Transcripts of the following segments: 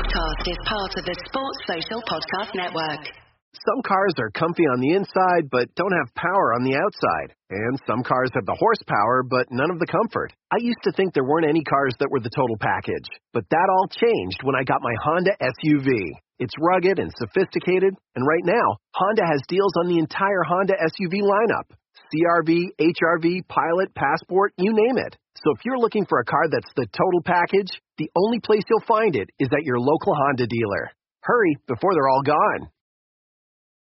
podcast is part of the Sports Social Podcast Network. Some cars are comfy on the inside, but don't have power on the outside. And some cars have the horsepower, but none of the comfort. I used to think there weren't any cars that were the total package. But that all changed when I got my Honda SUV. It's rugged and sophisticated, and right now, Honda has deals on the entire Honda SUV lineup. CRV, HRV, Pilot, Passport, you name it. So if you're looking for a car that's the total package, the only place you'll find it is at your local Honda dealer. Hurry before they're all gone.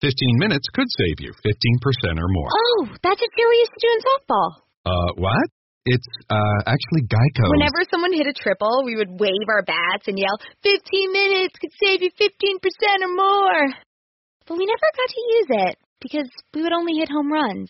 15 minutes could save you 15% or more. Oh, that's what Philly used to do in softball. Uh, what? It's uh actually Geico. Whenever someone hit a triple, we would wave our bats and yell, 15 minutes could save you 15% or more. But we never got to use it because we would only hit home runs.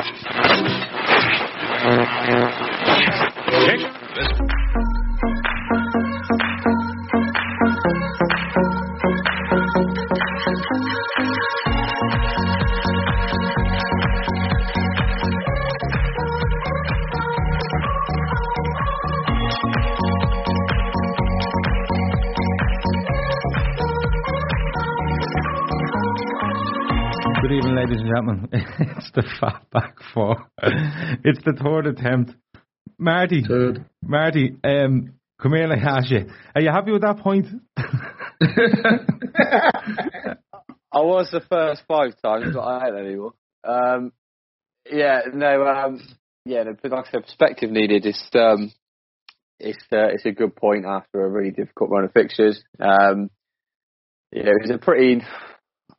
Gentlemen. It's the Fat Back Four. It's the third attempt. Marty, Third. Marty, um, come here, like ask you. Are you happy with that point? I was the first five times, but I ain't anymore. Um, yeah, no, um, yeah, the like I said, perspective needed. It's um, it's uh, it's a good point after a really difficult run of fixtures. Um, yeah, it was a pretty.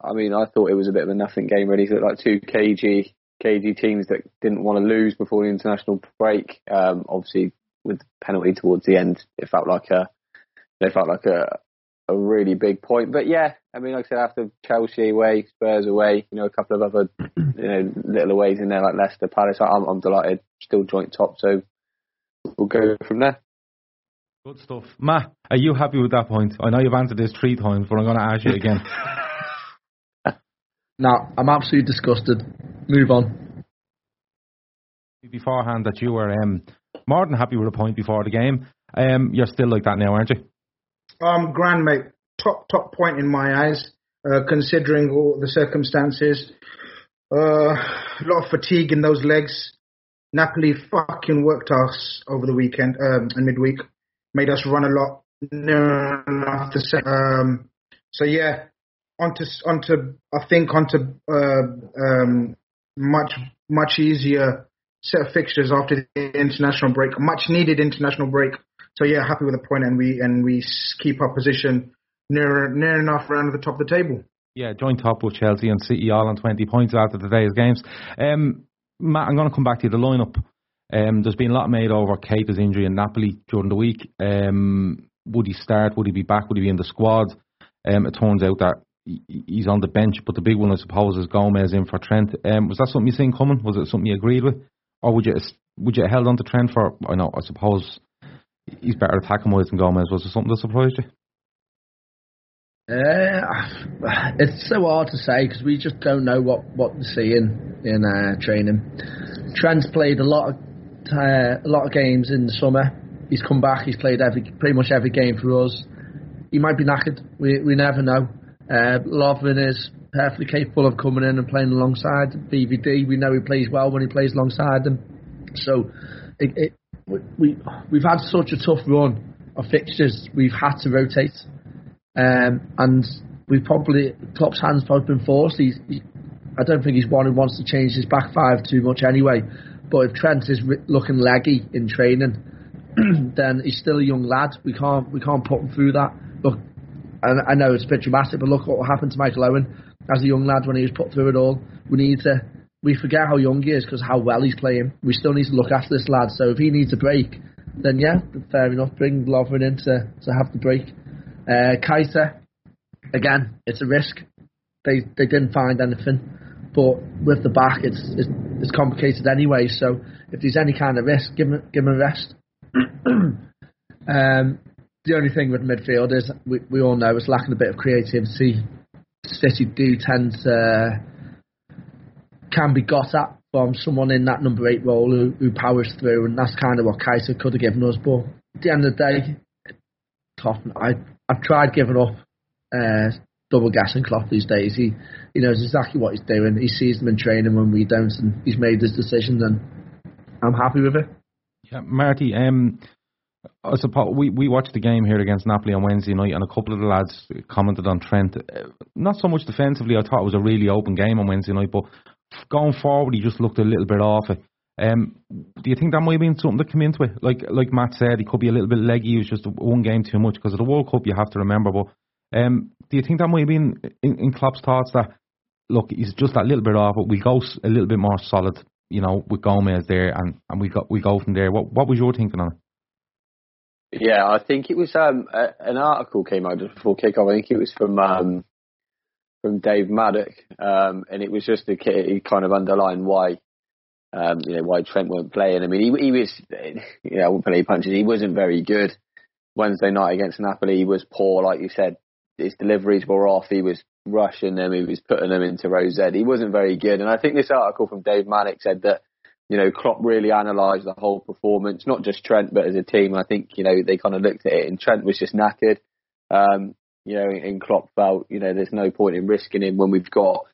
I mean, I thought it was a bit of a nothing game. Really, it looked like two KG KG teams that didn't want to lose before the international break. Um, obviously, with the penalty towards the end, it felt like a they felt like a a really big point. But yeah, I mean, like I said, after Chelsea away, Spurs away, you know, a couple of other you know little aways in there like Leicester, Palace. I'm, I'm delighted, still joint top, so we'll go from there. Good stuff. Matt, are you happy with that point? I know you've answered this three times, but I'm going to ask you again. No, I'm absolutely disgusted. Move on. Beforehand, that you were um, more than happy with a point before the game. Um, you're still like that now, aren't you? Um, grand mate, top top point in my eyes, uh, considering all the circumstances. Uh, a lot of fatigue in those legs. Napoli fucking worked us over the weekend um, and midweek, made us run a lot. Near enough to. Um, so yeah, onto onto I think onto uh, um, much much easier set of fixtures after the international break, much needed international break. So yeah, happy with the point, and we and we keep our position near near enough around the top of the table. Yeah, joint top with Chelsea and City all on 20 points after today's games. Um, Matt, I'm going to come back to you. The lineup. Um, there's been a lot made over Keita's injury in Napoli during the week. Um, would he start? Would he be back? Would he be in the squad? Um, it turns out that he's on the bench, but the big one, I suppose, is Gomez in for Trent. Um, was that something you seen coming? Was it something you agreed with, or would you would you have held on to Trent for? I know, I suppose he's better attacking wise than Gomez. Was it something that surprised you? Uh, it's so hard to say because we just don't know what what we're seeing in uh, training. Trent's played a lot of uh, a lot of games in the summer. He's come back. He's played every pretty much every game for us. He might be knackered. We we never know. Uh, Lovren is perfectly capable of coming in and playing alongside VVD. We know he plays well when he plays alongside them. So it, it we we've had such a tough run of fixtures. We've had to rotate. Um, and we probably Klopp's hands probably been forced. He's, he, I don't think he's one who wants to change his back five too much anyway. But if Trent is ri- looking leggy in training, then he's still a young lad. We can't we can't put him through that. Look, and I know it's a bit dramatic, but look what happened to Michael Owen as a young lad when he was put through it all. We need to we forget how young he is because how well he's playing. We still need to look after this lad. So if he needs a break, then yeah, fair enough. Bring Lovren in to, to have the break. Uh, Keita, again, it's a risk. They they didn't find anything, but with the back, it's it's, it's complicated anyway. So if there's any kind of risk, give him give him a rest. um, the only thing with midfield is we, we all know it's lacking a bit of creativity. City do tend to can be got at from someone in that number eight role who, who powers through, and that's kind of what Keita could have given us. But at the end of the day, tough. I I've tried giving up uh, double gassing Klopp these days. He he knows exactly what he's doing. He sees them in training when we don't, and he's made his decisions, and I'm happy with it. Yeah, Marty. Um, I suppose we, we watched the game here against Napoli on Wednesday night, and a couple of the lads commented on Trent. Uh, not so much defensively. I thought it was a really open game on Wednesday night, but going forward, he just looked a little bit off it. Um, do you think that might have been something that came into it? Like like Matt said, he could be a little bit leggy. He was just one game too much because of the World Cup. You have to remember. But um, do you think that might have been in, in Klopp's thoughts that look, he's just that little bit off, but we go a little bit more solid, you know, with Gomez there, and, and we got we go from there. What what was your thinking on it? Yeah, I think it was um, a, an article came out just before kickoff. I think it was from um, from Dave Maddock, um, and it was just a he kind of underlined why um, you know why Trent weren't playing. I mean, he, he was you know I wouldn't play punches. He wasn't very good Wednesday night against Napoli. He was poor, like you said. His deliveries were off. He was rushing them. He was putting them into Rose. He wasn't very good. And I think this article from Dave Maddock said that you know Klopp really analysed the whole performance, not just Trent, but as a team. I think you know they kind of looked at it, and Trent was just knackered. Um, you know, and Klopp felt, you know, there's no point in risking him when we've got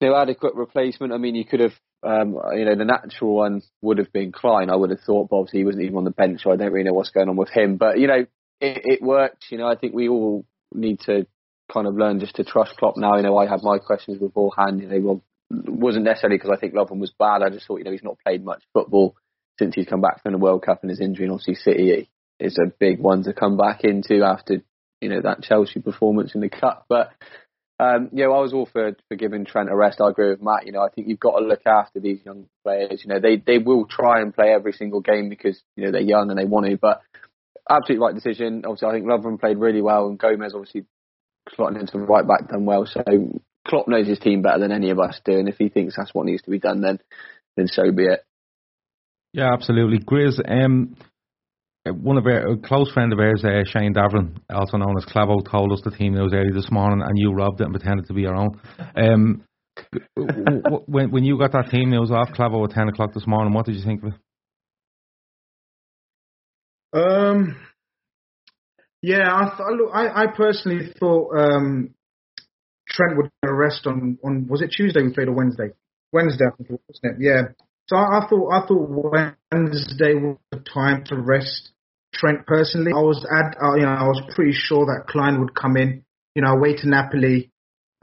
no adequate replacement. I mean, you could have, um, you know, the natural one would have been Clyne. I would have thought, but obviously he wasn't even on the bench, so I don't really know what's going on with him. But you know, it, it worked. You know, I think we all need to kind of learn just to trust Klopp now. You know, I had my questions beforehand. You know, wasn't necessarily because I think Lovren was bad. I just thought, you know, he's not played much football since he's come back from the World Cup and his injury, and obviously City is a big one to come back into after you know that Chelsea performance in the cup. But um, you know, I was all for for giving Trent a rest. I agree with Matt. You know, I think you've got to look after these young players. You know, they they will try and play every single game because you know they're young and they want to. But absolutely right decision. Obviously, I think Lovren played really well, and Gomez obviously slotting into right back done well. So Klopp knows his team better than any of us do, and if he thinks that's what needs to be done, then then so be it. Yeah, absolutely. Grizz, um, one of our a close friend of ours, uh, Shane Davern, also known as Clavo, told us the team news early this morning, and you robbed it and pretended to be your own. Um, when when you got that team news off Clavo at ten o'clock this morning, what did you think of it? Um, yeah, I th- I, I personally thought um, Trent would rest on on was it Tuesday we played or Wednesday? Wednesday, I think, wasn't it? Yeah. So I, I thought I thought Wednesday was the time to rest Trent personally. I was at, uh, you know, I was pretty sure that Clyne would come in. You know, away to Napoli.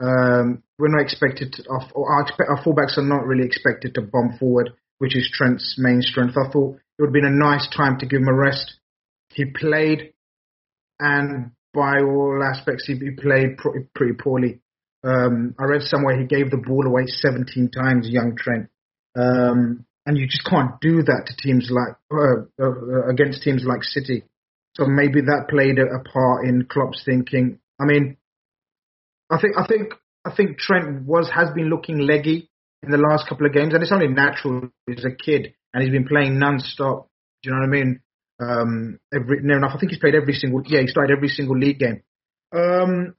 Um, we're not expected to, our, our, our fullbacks are not really expected to bomb forward, which is Trent's main strength. I thought it would have been a nice time to give him a rest. He played, and by all aspects, he, played pr- pretty poorly. Um, I read somewhere he gave the ball away 17 times, young Trent. Um, and you just can't do that to teams like uh, uh, against teams like City. So maybe that played a, part in Klopp's thinking. I mean, I think I think I think Trent was has been looking leggy in the last couple of games, and it's only natural. He's a kid, and he's been playing non-stop. Do you know what I mean? Um, every near enough, I think he's played every single. Yeah, he started every single league game. Um,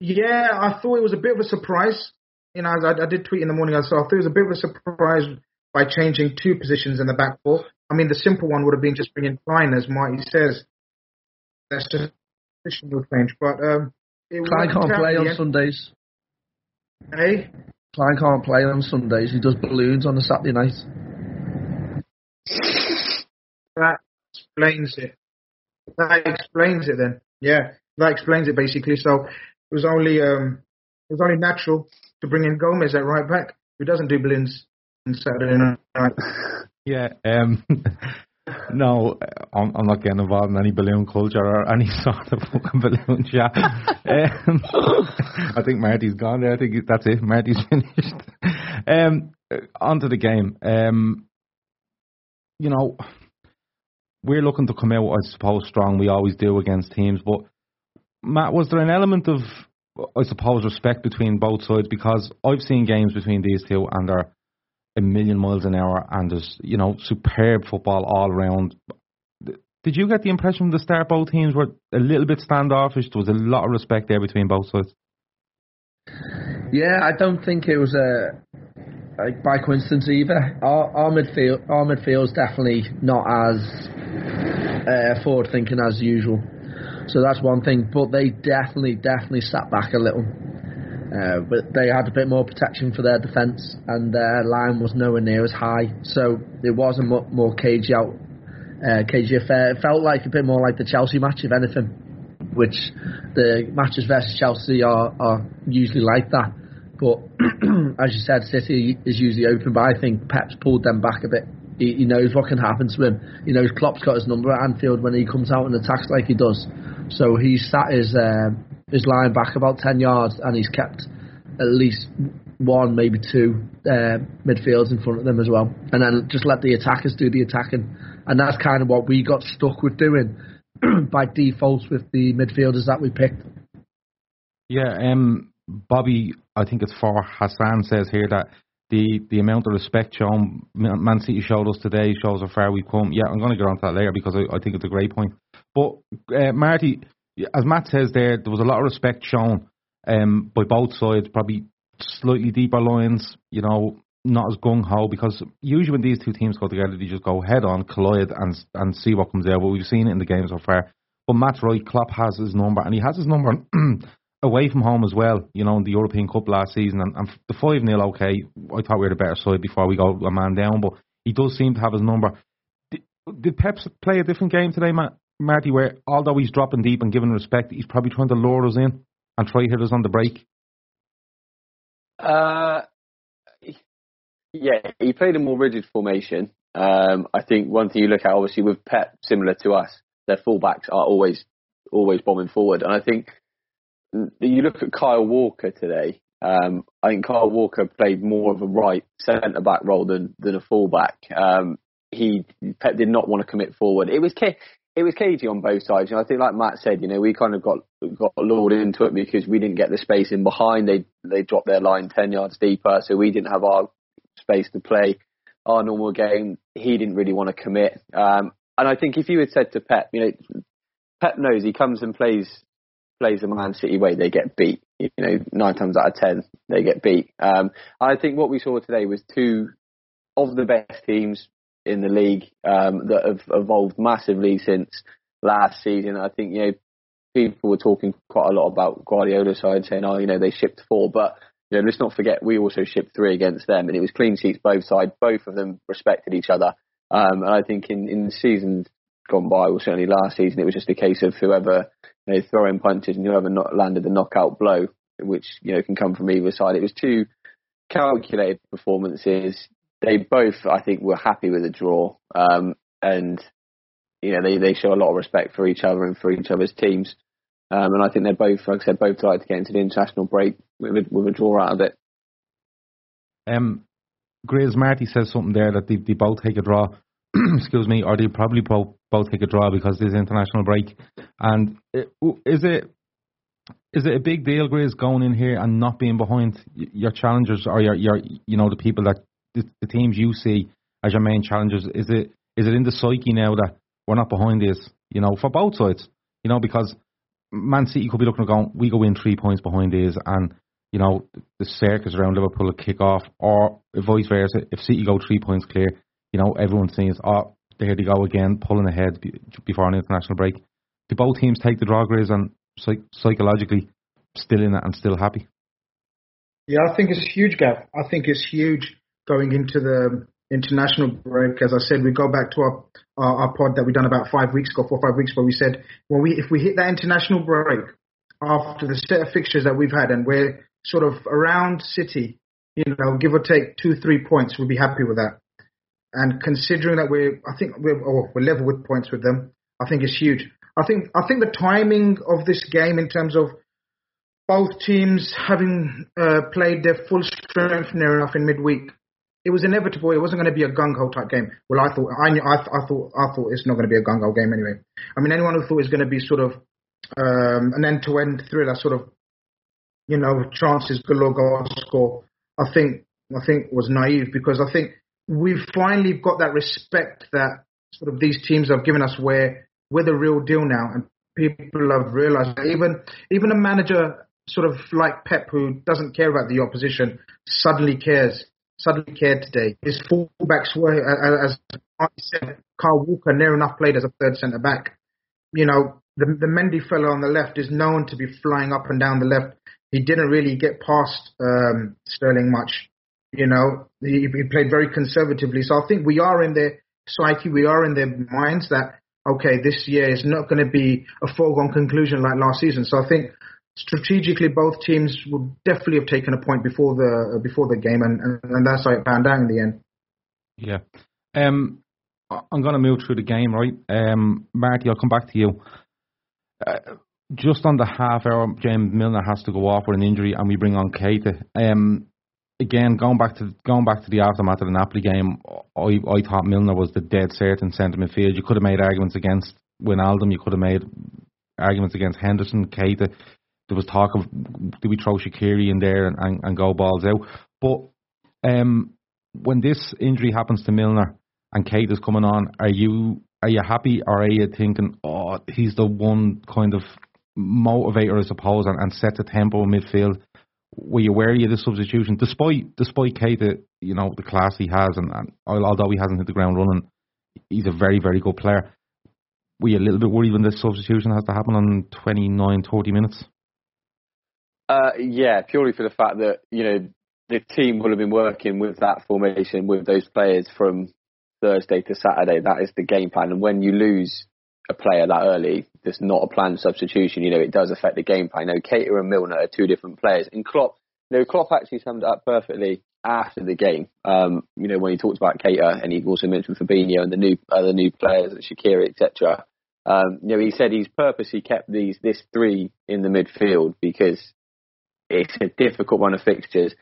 yeah, I thought it was a bit of a surprise. You know, I, I did tweet in the morning. I saw I thought it was a bit of a surprise by changing two positions in the back four. I mean, the simple one would have been just bringing Clyne, as Marty says. That's just position would change. But um, Clyne can't play on Sundays. Hey? Clyne can't play on Sundays. He does balloons on a Saturday night. That explains it. That explains it then. Yeah, that explains it basically. So it was only um, it was only natural to bring in Gomez at right back, who doesn't do balloons. Saturday night. Yeah. Um, no, I'm, I'm, not getting involved in any balloon culture or any sort of fucking balloon chat. um, I think Marty's gone there. I think that's it. Marty's finished. Um, on to the game. Um, you know, we're looking to come out, I suppose, strong. We always do against teams. But, Matt, was there an element of, I suppose, respect between both sides? Because I've seen games between these two and they're a million miles an hour, and there's you know superb football all around. did you get the impression from the start both teams were a little bit standoffish? There was a lot of respect there between both sides. Yeah, I don't think it was a by coincidence either. Our, our midfield, our midfield's definitely not as uh, forward thinking as usual. So that's one thing. But they definitely, definitely sat back a little. Uh, but they had a bit more protection for their defence, and their line was nowhere near as high. So it was a more, cagey out, uh, cagey affair. It felt like a bit more like the Chelsea match, if anything, which the matches versus Chelsea are, are usually like that. But as you said, City is usually open, but I think Pep's pulled them back a bit. He, he knows what can happen to him. He knows Klopp's got his number at Anfield when he comes out and attacks like he does. So he sat his uh, his line back about ten yards, and he's kept at least one, maybe two uh, midfields in front of them as well, and then just let the attackers do the attacking. And that's kind of what we got stuck with doing by default with the midfielders that we picked. Yeah, um, Bobby, I think it's for Hassan says here that the the amount of respect shown Man City showed us today shows how far we've come. Yeah, I'm going to get on to that later because I, I think it's a great point. But uh, Marty, as Matt says there, there was a lot of respect shown um, by both sides. Probably slightly deeper lines, you know, not as gung ho because usually when these two teams go together, they just go head on, collide, and and see what comes out. But we've seen it in the game so far. But Matt's right. Klopp has his number, and he has his number away from home as well, you know, in the European Cup last season. And, and the 5 0, okay, I thought we were the better side before we got a man down, but he does seem to have his number. Did, did Pep play a different game today, Matt, Marty, where although he's dropping deep and giving respect, he's probably trying to lure us in and try hit us on the break? Uh, yeah, he played a more rigid formation. Um, I think one thing you look at, obviously, with Pep, similar to us, their fullbacks are always always bombing forward, and I think you look at Kyle Walker today. Um, I think Kyle Walker played more of a right centre back role than than a fullback. Um, he Pep did not want to commit forward. It was it was cagey on both sides. And I think, like Matt said, you know, we kind of got got lured into it because we didn't get the space in behind. They they dropped their line ten yards deeper, so we didn't have our space to play our normal game. He didn't really want to commit. Um, and I think if you had said to Pep, you know, Pep knows he comes and plays plays the Man City way, they get beat. You know, nine times out of ten, they get beat. Um, I think what we saw today was two of the best teams in the league um, that have evolved massively since last season. I think you know people were talking quite a lot about Guardiola's side, saying, "Oh, you know, they shipped four, but you know, let's not forget we also shipped three against them, and it was clean sheets both sides. Both of them respected each other, um, and I think in in seasons gone by, or certainly last season, it was just a case of whoever you know, throwing punches and whoever not landed the knockout blow, which you know can come from either side. It was two calculated performances. They both, I think, were happy with the draw, um, and you know they they show a lot of respect for each other and for each other's teams. Um, and I think they're both, like I said, both tried to get into the international break with a, with a draw out of it. Um, Grizz Marty says something there that they, they both take a draw. excuse me, or they probably both, both take a draw because there's international break. And it, is it is it a big deal, Grizz, going in here and not being behind your challengers or your your you know the people that the, the teams you see as your main challengers? Is it is it in the psyche now that we're not behind this? You know, for both sides. You know, because Man City could be looking at going, we go in three points behind this, and you know the circus around Liverpool will kick off, or vice versa. If City go three points clear, you know, everyone sees, oh, there they go again, pulling ahead before an international break. Do both teams take the draw, Grizz, and psych- psychologically still in it and still happy? Yeah, I think it's a huge gap. I think it's huge going into the international break. As I said, we go back to our, our, our pod that we done about five weeks ago, four or five weeks ago. We said, well, we if we hit that international break after the set of fixtures that we've had, and we're sort of around City, you know, give or take two, three points, we'll be happy with that. And considering that we're, I think we're, oh, we're level with points with them, I think it's huge. I think, I think the timing of this game in terms of both teams having uh, played their full strength near enough in midweek, it was inevitable. It wasn't going to be a gung ho type game. Well, I thought, I, knew, I, I thought, I thought it's not going to be a gung ho game anyway. I mean, anyone who thought it was going to be sort of um, an end to end thriller, sort of, you know, chances galore goal score, I think, I think was naive because I think we've finally got that respect that sort of these teams have given us where we're the real deal now, and people have realised that even even a manager sort of like Pep who doesn't care about the opposition suddenly cares. Suddenly cared today. His fullbacks were, as I said, Kyle Walker near enough played as a third centre back. You know, the the Mendy fellow on the left is known to be flying up and down the left. He didn't really get past um, Sterling much. You know, he, he played very conservatively. So I think we are in their psyche, we are in their minds that okay, this year is not going to be a foregone conclusion like last season. So I think strategically both teams would definitely have taken a point before the before the game, and, and, and that's how it panned out in the end. Yeah. Um, I'm going to move through the game, right? Um, Marty, I'll come back to you. Uh, just on the half hour, James Milner has to go off with an injury, and we bring on Keita. Um, again, going back to going back to the aftermath of the Napoli game, I I thought Milner was the dead certain centre midfield. You could have made arguments against Wijnaldum. You could have made arguments against Henderson, Keita. There was talk of do we throw Shaqiri in there and, and, and go balls out. But um, when this injury happens to Milner and Keita is coming on, are you are you happy or are you thinking, oh, he's the one kind of motivator, I suppose, and, and set the tempo in midfield? were you wary of the substitution, despite despite Keita, you know the class he has, and, and although he hasn't hit the ground running, he's a very very good player. Were you a little bit worried when this substitution has to happen on 29, 30 minutes? Uh, yeah, purely for the fact that you know the team will have been working with that formation with those players from Thursday to Saturday. That is the game plan, and when you lose a player that early, there's not a planned substitution. You know, it does affect the game plan. You know, Keita and Milner are two different players. And Klopp, you know, Klopp actually summed it up perfectly after the game. Um, you know, when he talked about Keita, and he also mentioned Fabinho and the new other new players, Shaqiri, etc. Um, you know, he said he's purposely kept these this three in the midfield because it's a difficult run of fixtures.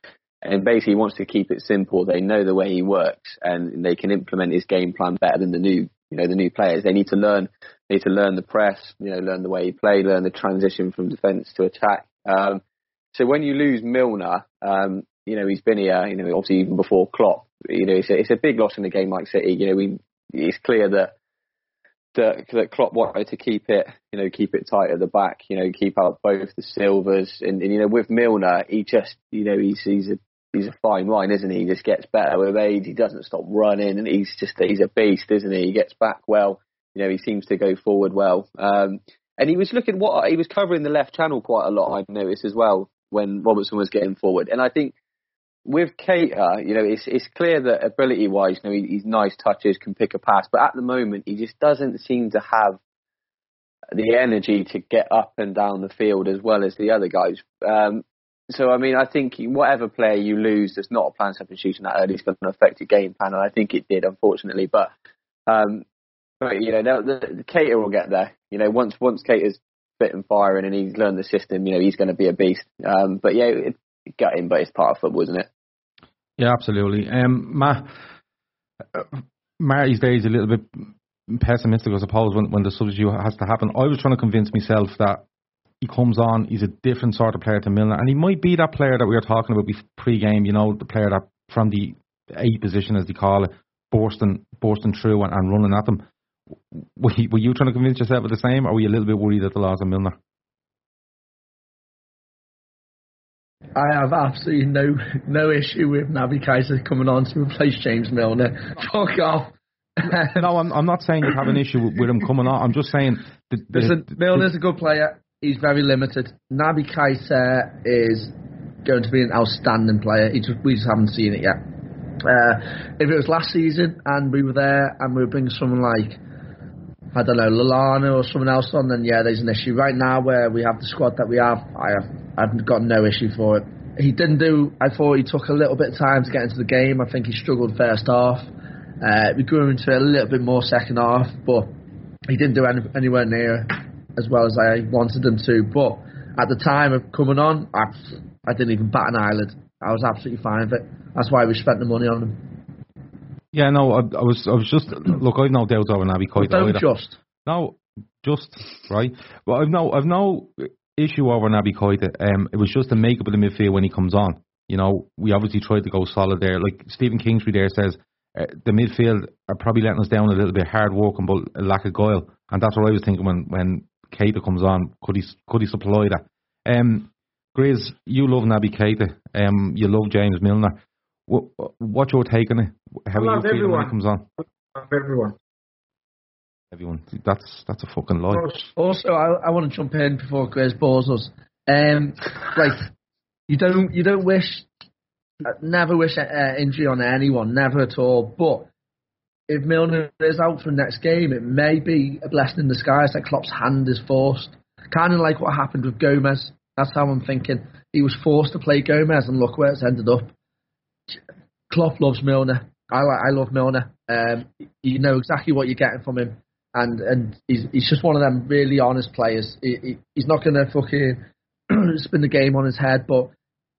And basically, he wants to keep it simple. They know the way he works, and they can implement his game plan better than the new you know the new players. They need to learn need to learn the press, you know, learn the way he play, learn the transition from defence to attack. Um, so when you lose Milner, um, you know he's been here, you know, obviously even before Klopp. You know, it's a, it's a big loss in a game like City. You know, we it's clear that that, that Klopp wanted to keep it, you know, keep it tight at the back, you know, keep out both the Silvas, and, and you know, with Milner, he just, you know, he's he's a he's a fine wine, isn't he? He just gets better with age. He doesn't stop running, and he's just he's a beast, isn't he? He gets back well. You know, he seems to go forward well. Um, and he was looking what he was covering the left channel quite a lot. I noticed as well when Robertson was getting forward. And I think with Keita, you know, it's it's clear that ability wise, you know, he, he's nice touches, can pick a pass, but at the moment he just doesn't seem to have the energy to get up and down the field as well as the other guys. Um, so I mean, I think whatever player you lose that's not a plan substitution that early is going to affect your game plan, and I think it did, unfortunately. But um, but you know, the, the Keita will get there. You know, once once Keita's fit and firing and he's learned the system, you know, he's going to be a beast. Um, but yeah, it, him, but it's part of football, isn't it? Yeah, absolutely. Um, Matt, uh, Marty's day is a little bit pessimistic, I suppose, when, when the substitute has to happen. I was trying to convince myself that he comes on, he's a different sort of player to Milner, and he might be that player that we were talking about pre-game. You know, the player that from the eight position, as they call it, bursting, bursting through and, and running at them. Were you, were you trying to convince yourself of the same, or were you a little bit worried at the loss of Milner? I have absolutely no no issue with Naby Keita coming on to replace James Milner. Fuck off. no, I'm, I'm not saying you have an issue with him coming on. I'm just saying. The, the, Listen, Milner's a good player he's very limited. Naby Keita is going to be an outstanding player. Just, we just haven't seen it yet. Uh, if it was last season and we were there and we were bringing someone like I don't know Lallana or someone else on, then yeah, there's an issue. Right now, where we have the squad that we have, I have I've got no issue for it. He didn't do. I thought he took a little bit of time to get into the game. I think he struggled first half. Uh, we grew into a little bit more second half, but he didn't do any, anywhere near as well as I wanted them to. But at the time of coming on, I, I didn't even bat an eyelid. I was absolutely fine with it. That's why we spent the money on them. Yeah, no, I, I was, I was just look. I've no doubt over Naby Keita. Don't either. just. No, just right. Well, I've no, I've no issue over Naby Keita. Um, it was just the makeup of the midfield when he comes on. You know, we obviously tried to go solid there. Like Stephen Kingsbury there says, uh, the midfield are probably letting us down a little bit, hard working but a lack of guile and that's what I was thinking when when Keita comes on. Could he could he supply that? Um, Grizz, you love Naby Keita. Um, you love James Milner. What, what's your take on it? How I are you love feeling when everyone. comes on? Of everyone. Everyone, that's that's a fucking lie. Also, I, I want to jump in before Grizz bores us. Um, right, you don't you don't wish, uh, never wish uh, injury on anyone, never at all. But if Milner is out for the next game, it may be a blessing in disguise that Klopp's hand is forced. Kind of like what happened with Gomez. That's how I'm thinking. He was forced to play Gomez, and look where it's ended up. Klopp loves Milner. I like, I love Milner. Um, you know exactly what you're getting from him, and and he's he's just one of them really honest players. He, he, he's not going to fucking spin the game on his head, but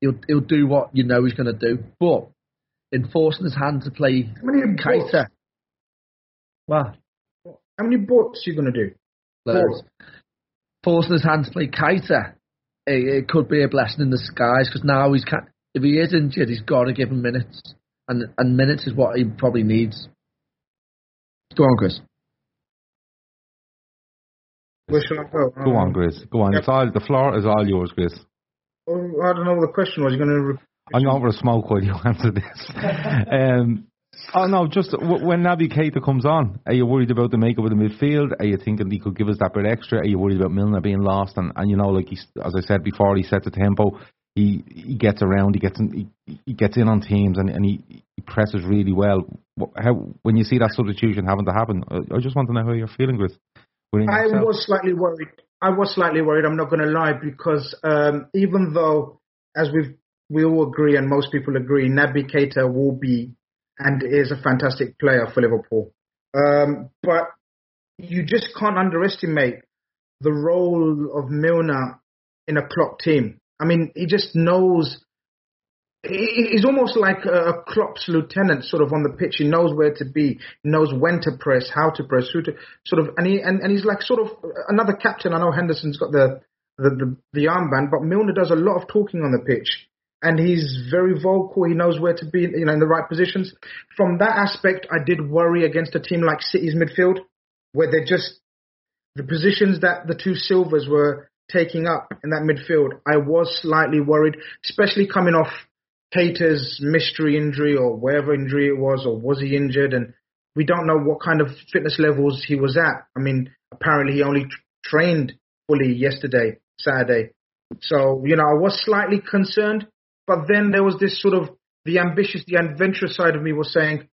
he'll he'll do what you know he's going to do. But in forcing his hand to play How many? Keita, well, How many bots you gonna do? Loads. Forcing his hand to play Keita, it, it could be a blessing in disguise because now he's ca if he is injured, he's got to give him minutes, and and minutes is what he probably needs. Go on, Chris. Where shall I go? Go on, Grizz. Go on. Yep. It's all the floor is all yours, Grizz. Oh, I don't know what the question was. You're gonna. Re- I'm going for a smoke while you answer this. um, oh no, just w- when Naby Keita comes on, are you worried about the makeup of the midfield? Are you thinking he could give us that bit extra? Are you worried about Milner being lost? And, and you know, like he's, as I said before, he sets the tempo. He he gets around. He gets in, he, he gets in on teams and, and he, he presses really well. How when you see that substitution having to happen, I, I just want to know how you're feeling with. I yourself. was slightly worried. I was slightly worried. I'm not going to lie because um, even though, as we we all agree and most people agree, Naby Keita will be and is a fantastic player for Liverpool. Um, but you just can't underestimate the role of Milner in a Klopp team. I mean, he just knows. he- He's almost like a a Klopp's lieutenant, sort of on the pitch. He knows where to be, he knows when to press, how to press, who to sort of, and he and, and he's like sort of another captain. I know Henderson's got the the, the the armband, but Milner does a lot of talking on the pitch, and he's very vocal. He knows where to be, you know, in the right positions. From that aspect, I did worry against a team like City's midfield, where they're just the positions that the two Silvas were taking up in that midfield, I was slightly worried, especially coming off Keita's mystery injury or whatever injury it was, or was he injured? And we don't know what kind of fitness levels he was at. I mean, apparently he only trained fully yesterday, Saturday. So, you know, I was slightly concerned, but then there was this sort of the ambitious, the adventurous side of me was saying,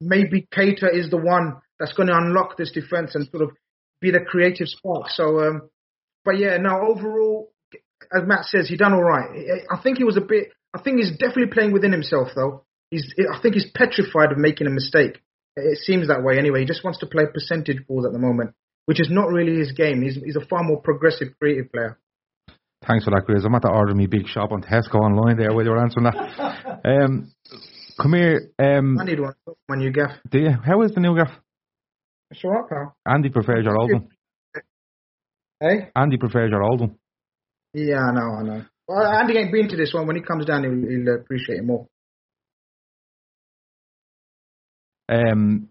maybe Keita is the one that's going to unlock this defense and sort of be the creative spark. So, um, but yeah, now overall, as Matt says, he done all right. I I think he was a bit. I think he's definitely playing within himself, though. He's. I think he's petrified of making a mistake. It seems that way anyway. He just wants to play percentage balls at the moment, which is not really his game. He's, he's a far more progressive, creative player. Thanks for that, Chris. I'm at the order me big shop on Tesco online there while you were answering that. Um, come here. Um, I need one. My new gaff. do you, how is the new gaff? It's all right, pal. Andy prefers your old one. Hey. Andy prefers your old one. Yeah, I know, I know. Well, Andy ain't been to this one. When he comes down, he'll, he'll appreciate it more. Um,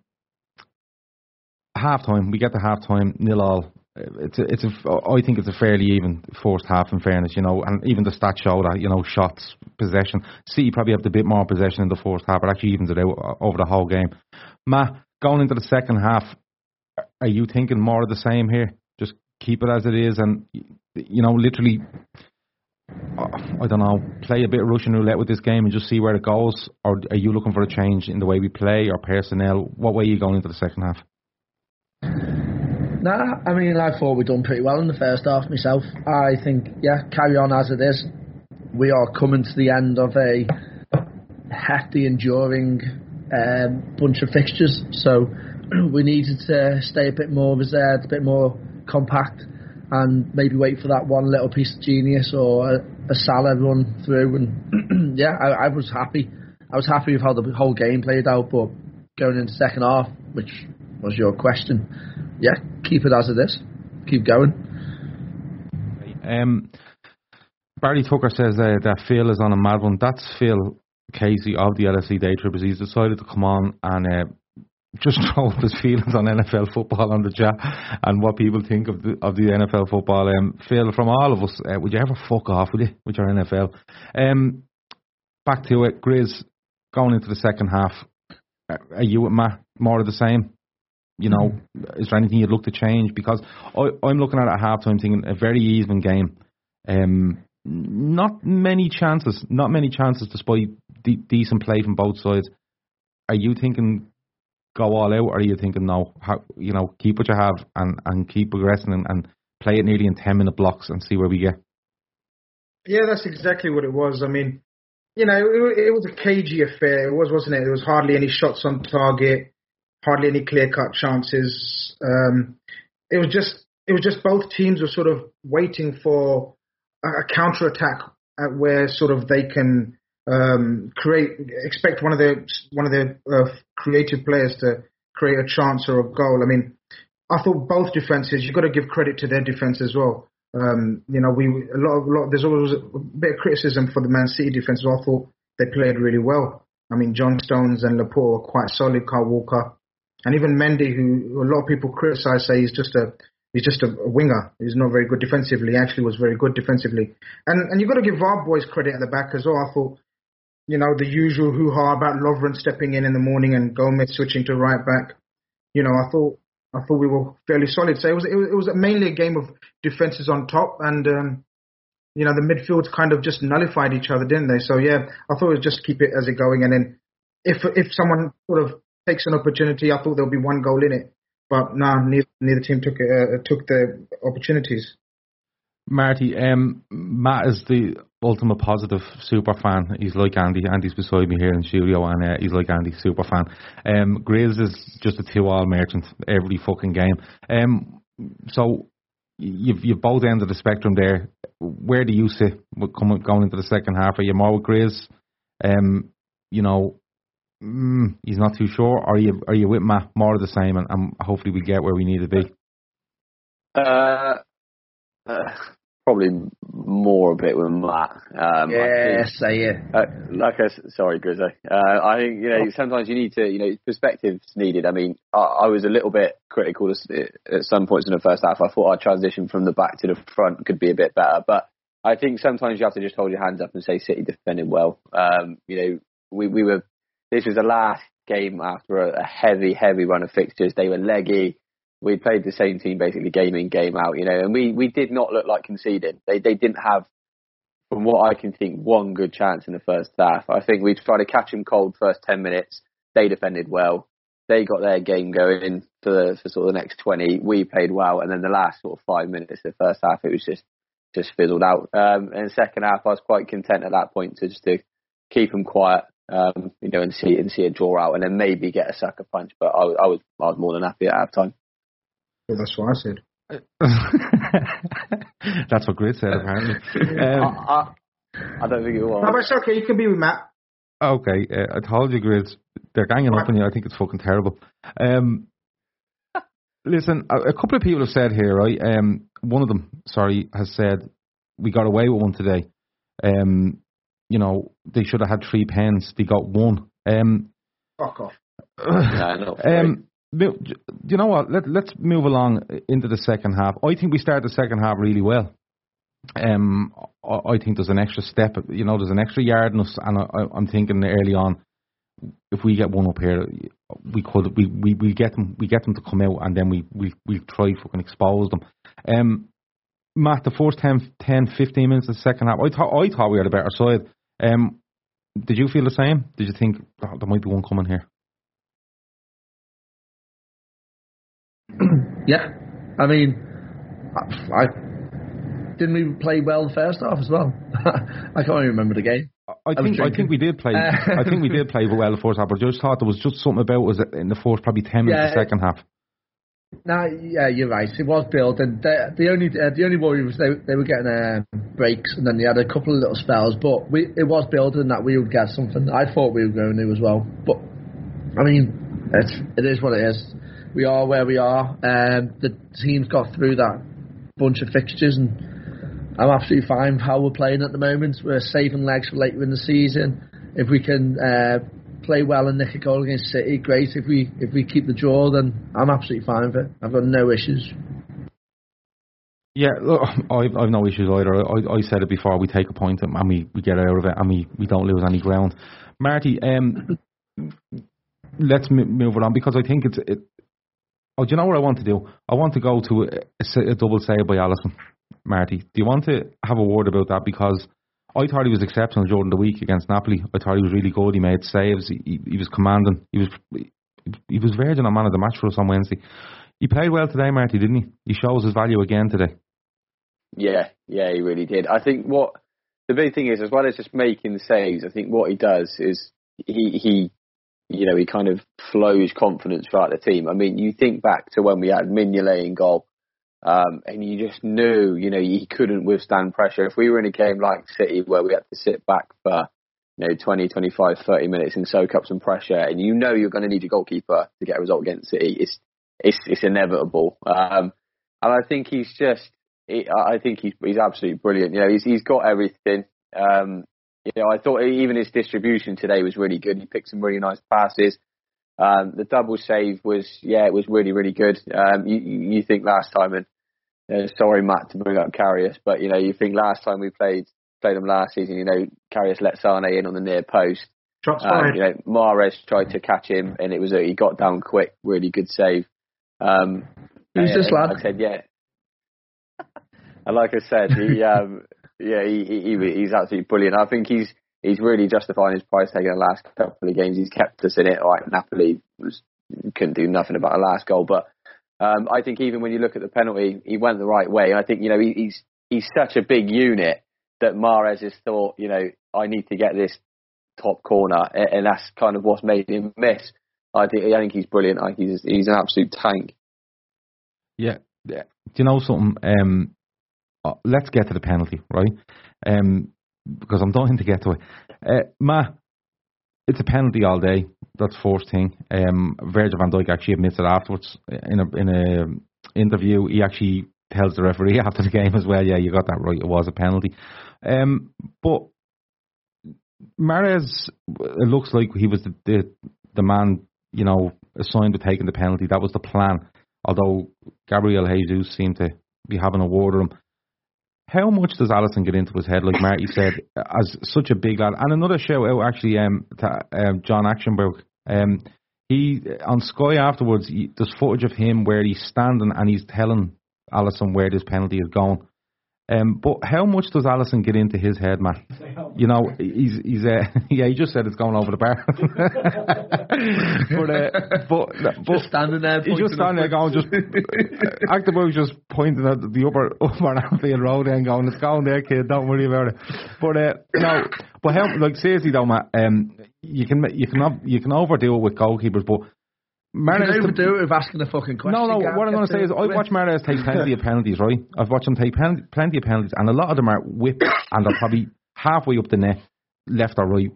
half time, we get to half time, nil all. It's a, it's a, I think it's a fairly even first half. In fairness, you know, and even the stats show that you know shots, possession. City probably have a bit more possession in the first half, but actually evens it out over the whole game. Matt, going into the second half, are you thinking more of the same here? Keep it as it is, and you know, literally, uh, I don't know, play a bit of Russian roulette with this game and just see where it goes, or are you looking for a change in the way we play or personnel? What way are you going into the second half? Nah, I mean, I thought we'd done pretty well in the first half myself. I think, yeah, carry on as it is. We are coming to the end of a hefty, enduring um, bunch of fixtures, so we needed to stay a bit more reserved, a bit more compact, and maybe wait for that one little piece of genius or a, a Salah run through. And yeah, I, I was happy. I was happy with how the whole game played out, but going into second half, which was your question, yeah, keep it as it is. Keep going. Um, Barry Tucker says uh, that Phil is on a mad one. That's Phil Casey of the LSE Day Trippers. He's decided to come on and uh, just up his feelings on NFL football on the chat and what people think of the of the NFL football. Um, Phil, from all of us, uh, would you ever fuck off with you with your NFL? Um, back to it, Grizz. Going into the second half, uh, are you with Matt more of the same? You know, is there anything you'd look to change? Because I, I'm looking at it at halftime thinking a very even game. Um, not many chances, not many chances despite de- decent play from both sides. Are you thinking go all out, or are you thinking no, how, you know, keep what you have and, and keep progressing and, and play it nearly in ten minute blocks and see where we get? Yeah, that's exactly what it was. I mean, you know, it, it was a cagey affair. It was, wasn't it? There was hardly any shots on target, hardly any clear cut chances. Um, it was just, it was just both teams were sort of waiting for a, a counter attack at where sort of they can um, create, expect one of the one of the uh, creative players to create a chance or a goal. I mean, I thought both defenses. You've got to give credit to their defense as well. Um, you know, we a lot of lot. There's always a bit of criticism for the Man City defense. I thought they played really well. I mean, John Stones and Laporte are quite solid. Kyle Walker, and even Mendy, who a lot of people criticise, say he's just a he's just a winger. He's not very good defensively. He actually was very good defensively. And and you've got to give our boys credit at the back as well. I thought, you know, the usual hoo ha about Lovren stepping in in the morning and Gomez switching to right back. You know, I thought I thought we were fairly solid. So it was it was, it was mainly a game of defenses on top, and um, you know the midfields kind of just nullified each other, didn't they? So yeah, I thought it was just keep it as it going, and then if if someone sort of takes an opportunity, I thought there'll be one goal in it, but no, nah, neither, neither team took uh, took the opportunities. Marty, um, Matt is the ultimate positive super fan. He's like Andy. Andy's beside me here in studio, and uh, he's like Andy, super fan. Um, Grizz is just a two-all merchant every fucking game. Um, so you've you've both ends of the spectrum there. Where do you sit coming going into the second half? Are you more with Grizz? Um, you know, mm, he's not too sure. Are you are you with Matt more of the same, and, and hopefully we get where we need to be. Uh, uh, probably more a bit with Matt. Um, yeah, say it. Uh, like I sorry, Grizzo. Uh, I think you know sometimes you need to you know perspectives needed. I mean, I, I was a little bit critical at some points in the first half. I thought our transition from the back to the front could be a bit better, but I think sometimes you have to just hold your hands up and say City defended well. Um, you know, we we were. This was the last game after a, a heavy, heavy run of fixtures. They were leggy we played the same team basically game in game out, you know, and we we did not look like conceding. They they didn't have, from what I can think, one good chance in the first half. I think we tried to catch them cold first ten minutes. They defended well. They got their game going for the, for sort of the next twenty. We played well, and then the last sort of five minutes of the first half, it was just just fizzled out. Um, and second half, I was quite content at that point to just to keep them quiet, um, you know, and see and see a draw out, and then maybe get a sucker punch. But I, I was I was more than happy at half time. Yeah, that's what I said. that's what Grid said, apparently. Um, I, I, I, don't think it was. No, but it's okay. You can be with Matt. Okay, uh, I told you, Grids. They're ganging up on you. I think it's fucking terrible. Um, listen, a, a, couple of people have said here, right? Um, one of them, sorry, has said we got away with one today. Um, you know, they should have had three pens. They got one. Um, Fuck off. yeah, no, um, you know what? Let, let's move along into the second half. I think we start the second half really well. Um, I, think there's an extra step. You know, there's an extra yard and I, am thinking early on, if we get one up here, we could we we we get them we get them to come out, and then we we we try fucking expose them. Um, Matt, the first 10, 10 15 minutes of the second half, I thought I thought we had a better side. Um, did you feel the same? Did you think oh, there might be one coming here? yeah, I mean, I, I, didn't we play well the first half as well? I can't even remember the game. I, think I think we did play. I think we did play well the first half, but I just thought there was just something about us in the first probably ten minutes yeah, of the second half. No, yeah, you're right. It was built, and the, the only uh, the only worry was they they were getting uh, breaks, and then they had a couple of little spells. But we it was building that we would get something. I thought we were going to as well, but I mean, it's it is what it is we are where we are. Um, the team's got through that bunch of fixtures, and I'm absolutely fine with how we're playing at the moment. We're saving legs for later in the season. If we can uh, play well and nick a goal against City, great. If we if we keep the draw, then I'm absolutely fine with it. I've got no issues. Yeah, look, I've, I've no issues either. I, I said it before. We take a point and we, we get out of it and we, we don't lose any ground. Marty, um, let's move it on because I think it's. It, oh, do you know what I want to do? I want to go to a, a, a double save by Alisson. Marty, do you want to have a word about that? Because I thought he was exceptional during the week against Napoli. I thought he was really good. He made saves. He, he, was commanding. He was he was verging on man of the match for us on Wednesday. He played well today, Marty, didn't he? He shows his value again today. Yeah, yeah, he really did. I think what the big thing is, as well as just making saves, I think what he does is he he you know he kind of flows confidence throughout the team. I mean, you think back to when we had Mignolet in goal. Um, and you just knew, you know, he couldn't withstand pressure. If we were in a game like City where we had to sit back for, you know, 20, 25, 30 minutes and soak up some pressure, and you know you're going to need a goalkeeper to get a result against City, it's it's, it's inevitable. Um, and I think he's just, I think he's he's absolutely brilliant. You know, he's he's got everything. Um, you know, I thought even his distribution today was really good. He picked some really nice passes. Um, the double save was, yeah, it was really, really good. Um, you, you think last time, and uh, sorry, Matt, to bring up Karius, but you know, you think last time we played played them last season, you know, Karius let Sané in on the near post. Shots Um, you know, Mahrez tried to catch him, and it was a, he got down quick, really good save. Um, Who's this lad? I said, yeah. and like I said, he, um, yeah, he, he, he- he's absolutely brilliant. I think he's he's really justifying his price tag in the last couple of games. He's kept us in it. Right, Napoli was couldn't do nothing about the last goal, but um, I think even when you look at the penalty, he went the right way. I think you know he, he's he's such a big unit that Mahrez has thought, you know, I need to get this top corner, a- and that's kind of what's made him miss. I think I think he's brilliant. I think he's he's an absolute tank. Yeah. yeah. Do you know something? Um, uh, let's get to the penalty, right? Um, because I'm dying to get to it. Uh, Ma, it's a penalty all day. That's first thing. Um, Virgil van Dijk actually admits it afterwards in a in a interview. He actually tells the referee after the game as well. Yeah, you got that right. It was a penalty. Um, but Mahrez, it looks like he was the, the the man, you know, assigned to taking the penalty. That was the plan. Although Gabriel Jesus seemed to be having a word with him. How much does Alisson get into his head, like Marty said, as such a big lad? And another shout out actually um, to um, John Achterberg. Um, he on Sky afterwards. He, there's footage of him where he's standing and he's telling Alisson where this penalty is going. Um, but how much does Alisson get into his head, man? You know, he's he's uh, yeah. He just said it's going over the bar. but uh, but but Just standing there. He's just standing there going, just Achterberg's just pointing at the upper upper Anfield Road and going, "It's going there, kid. Don't worry about it." But uh, no, but how like seriously though, Matt, um, you can you can you can overdo it with goalkeepers, but Mariners overdo it with asking a fucking question. no, no. Gav. What I'm going to say is, I watch Mariners take plenty of penalties, right? I've watched them take pen- plenty of penalties, and a lot of them are whipped, and they're probably halfway up the net, left or right.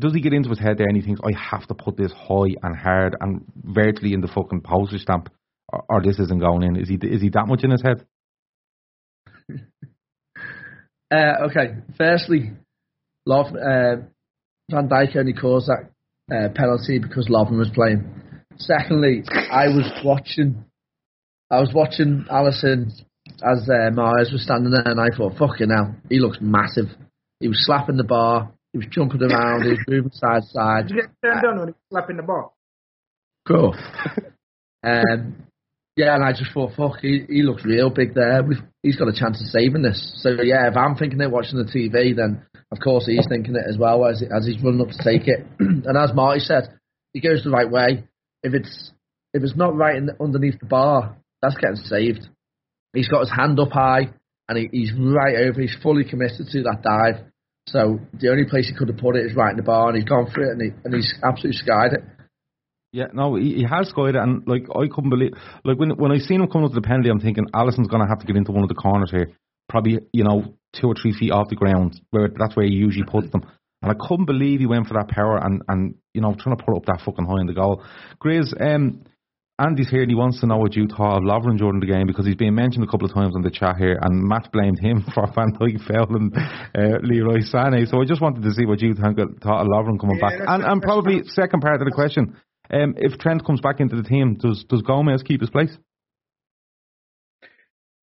Does he get into his head there and he thinks, I have to put this high and hard and virtually in the fucking postage stamp, or, or this isn't going in? Is he is he that much in his head? Uh, okay, firstly, Love, uh, Van Dijk only caused that uh, penalty because Lovren was playing. Secondly, I was watching, I was watching Alisson as uh, Mahrez was standing there, and I thought, fucking hell, he looks massive. He was slapping the bar, he was jumping around, he was moving side to side. Did you get turned on when he was slapping the ball? Cool. um, yeah, and I just thought, fuck, he, he looks real big there. We've, he's got a chance of saving this. So yeah, if I'm thinking it watching the TV, then of course he's thinking it as well as as he's running up to take it. and as Marty said, he goes the right way. If it's if it's not right the, underneath the bar, that's getting saved. He's got his hand up high and he, he's right over. He's fully committed to that dive. So the only place he could have put it is right in the bar, and he's gone for it, and, he, and he's absolutely skied it. Yeah, no, he, he has skied it, and like I couldn't believe, like when when I seen him coming up to the penalty, I'm thinking Alisson's to have to get into one of the corners here, probably you know two or three feet off the ground, where that's where he usually puts them. And I couldn't believe he went for that power and and you know trying to put up that fucking high in the goal. Grizz, um, Andy's here and he wants to know what you thought of Lovren during the game because he's been mentioned a couple of times on the chat here and Matt blamed him for Van Dijk fouling uh, Leroy Sané. So I just wanted to see what you think, thought of Lovren coming Yeah, back. And, and probably second part of the question, um, if Trent comes back into the team, does does Gomez keep his place?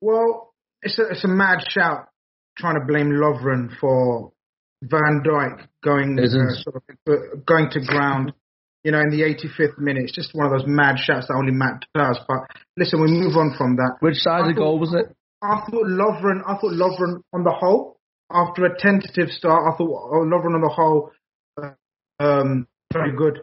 Well, it's a, it's a mad shout trying to blame Lovren for Van Dijk going uh, sort of, uh, going to ground. You know, in the 85th minute, it's just one of those mad shots that only Matt does. But listen, we move on from that. Which side of the goal was it? I thought Lovren, I thought Lovren on the whole, after a tentative start, I thought oh, Lovren on the whole, uh, um, very good.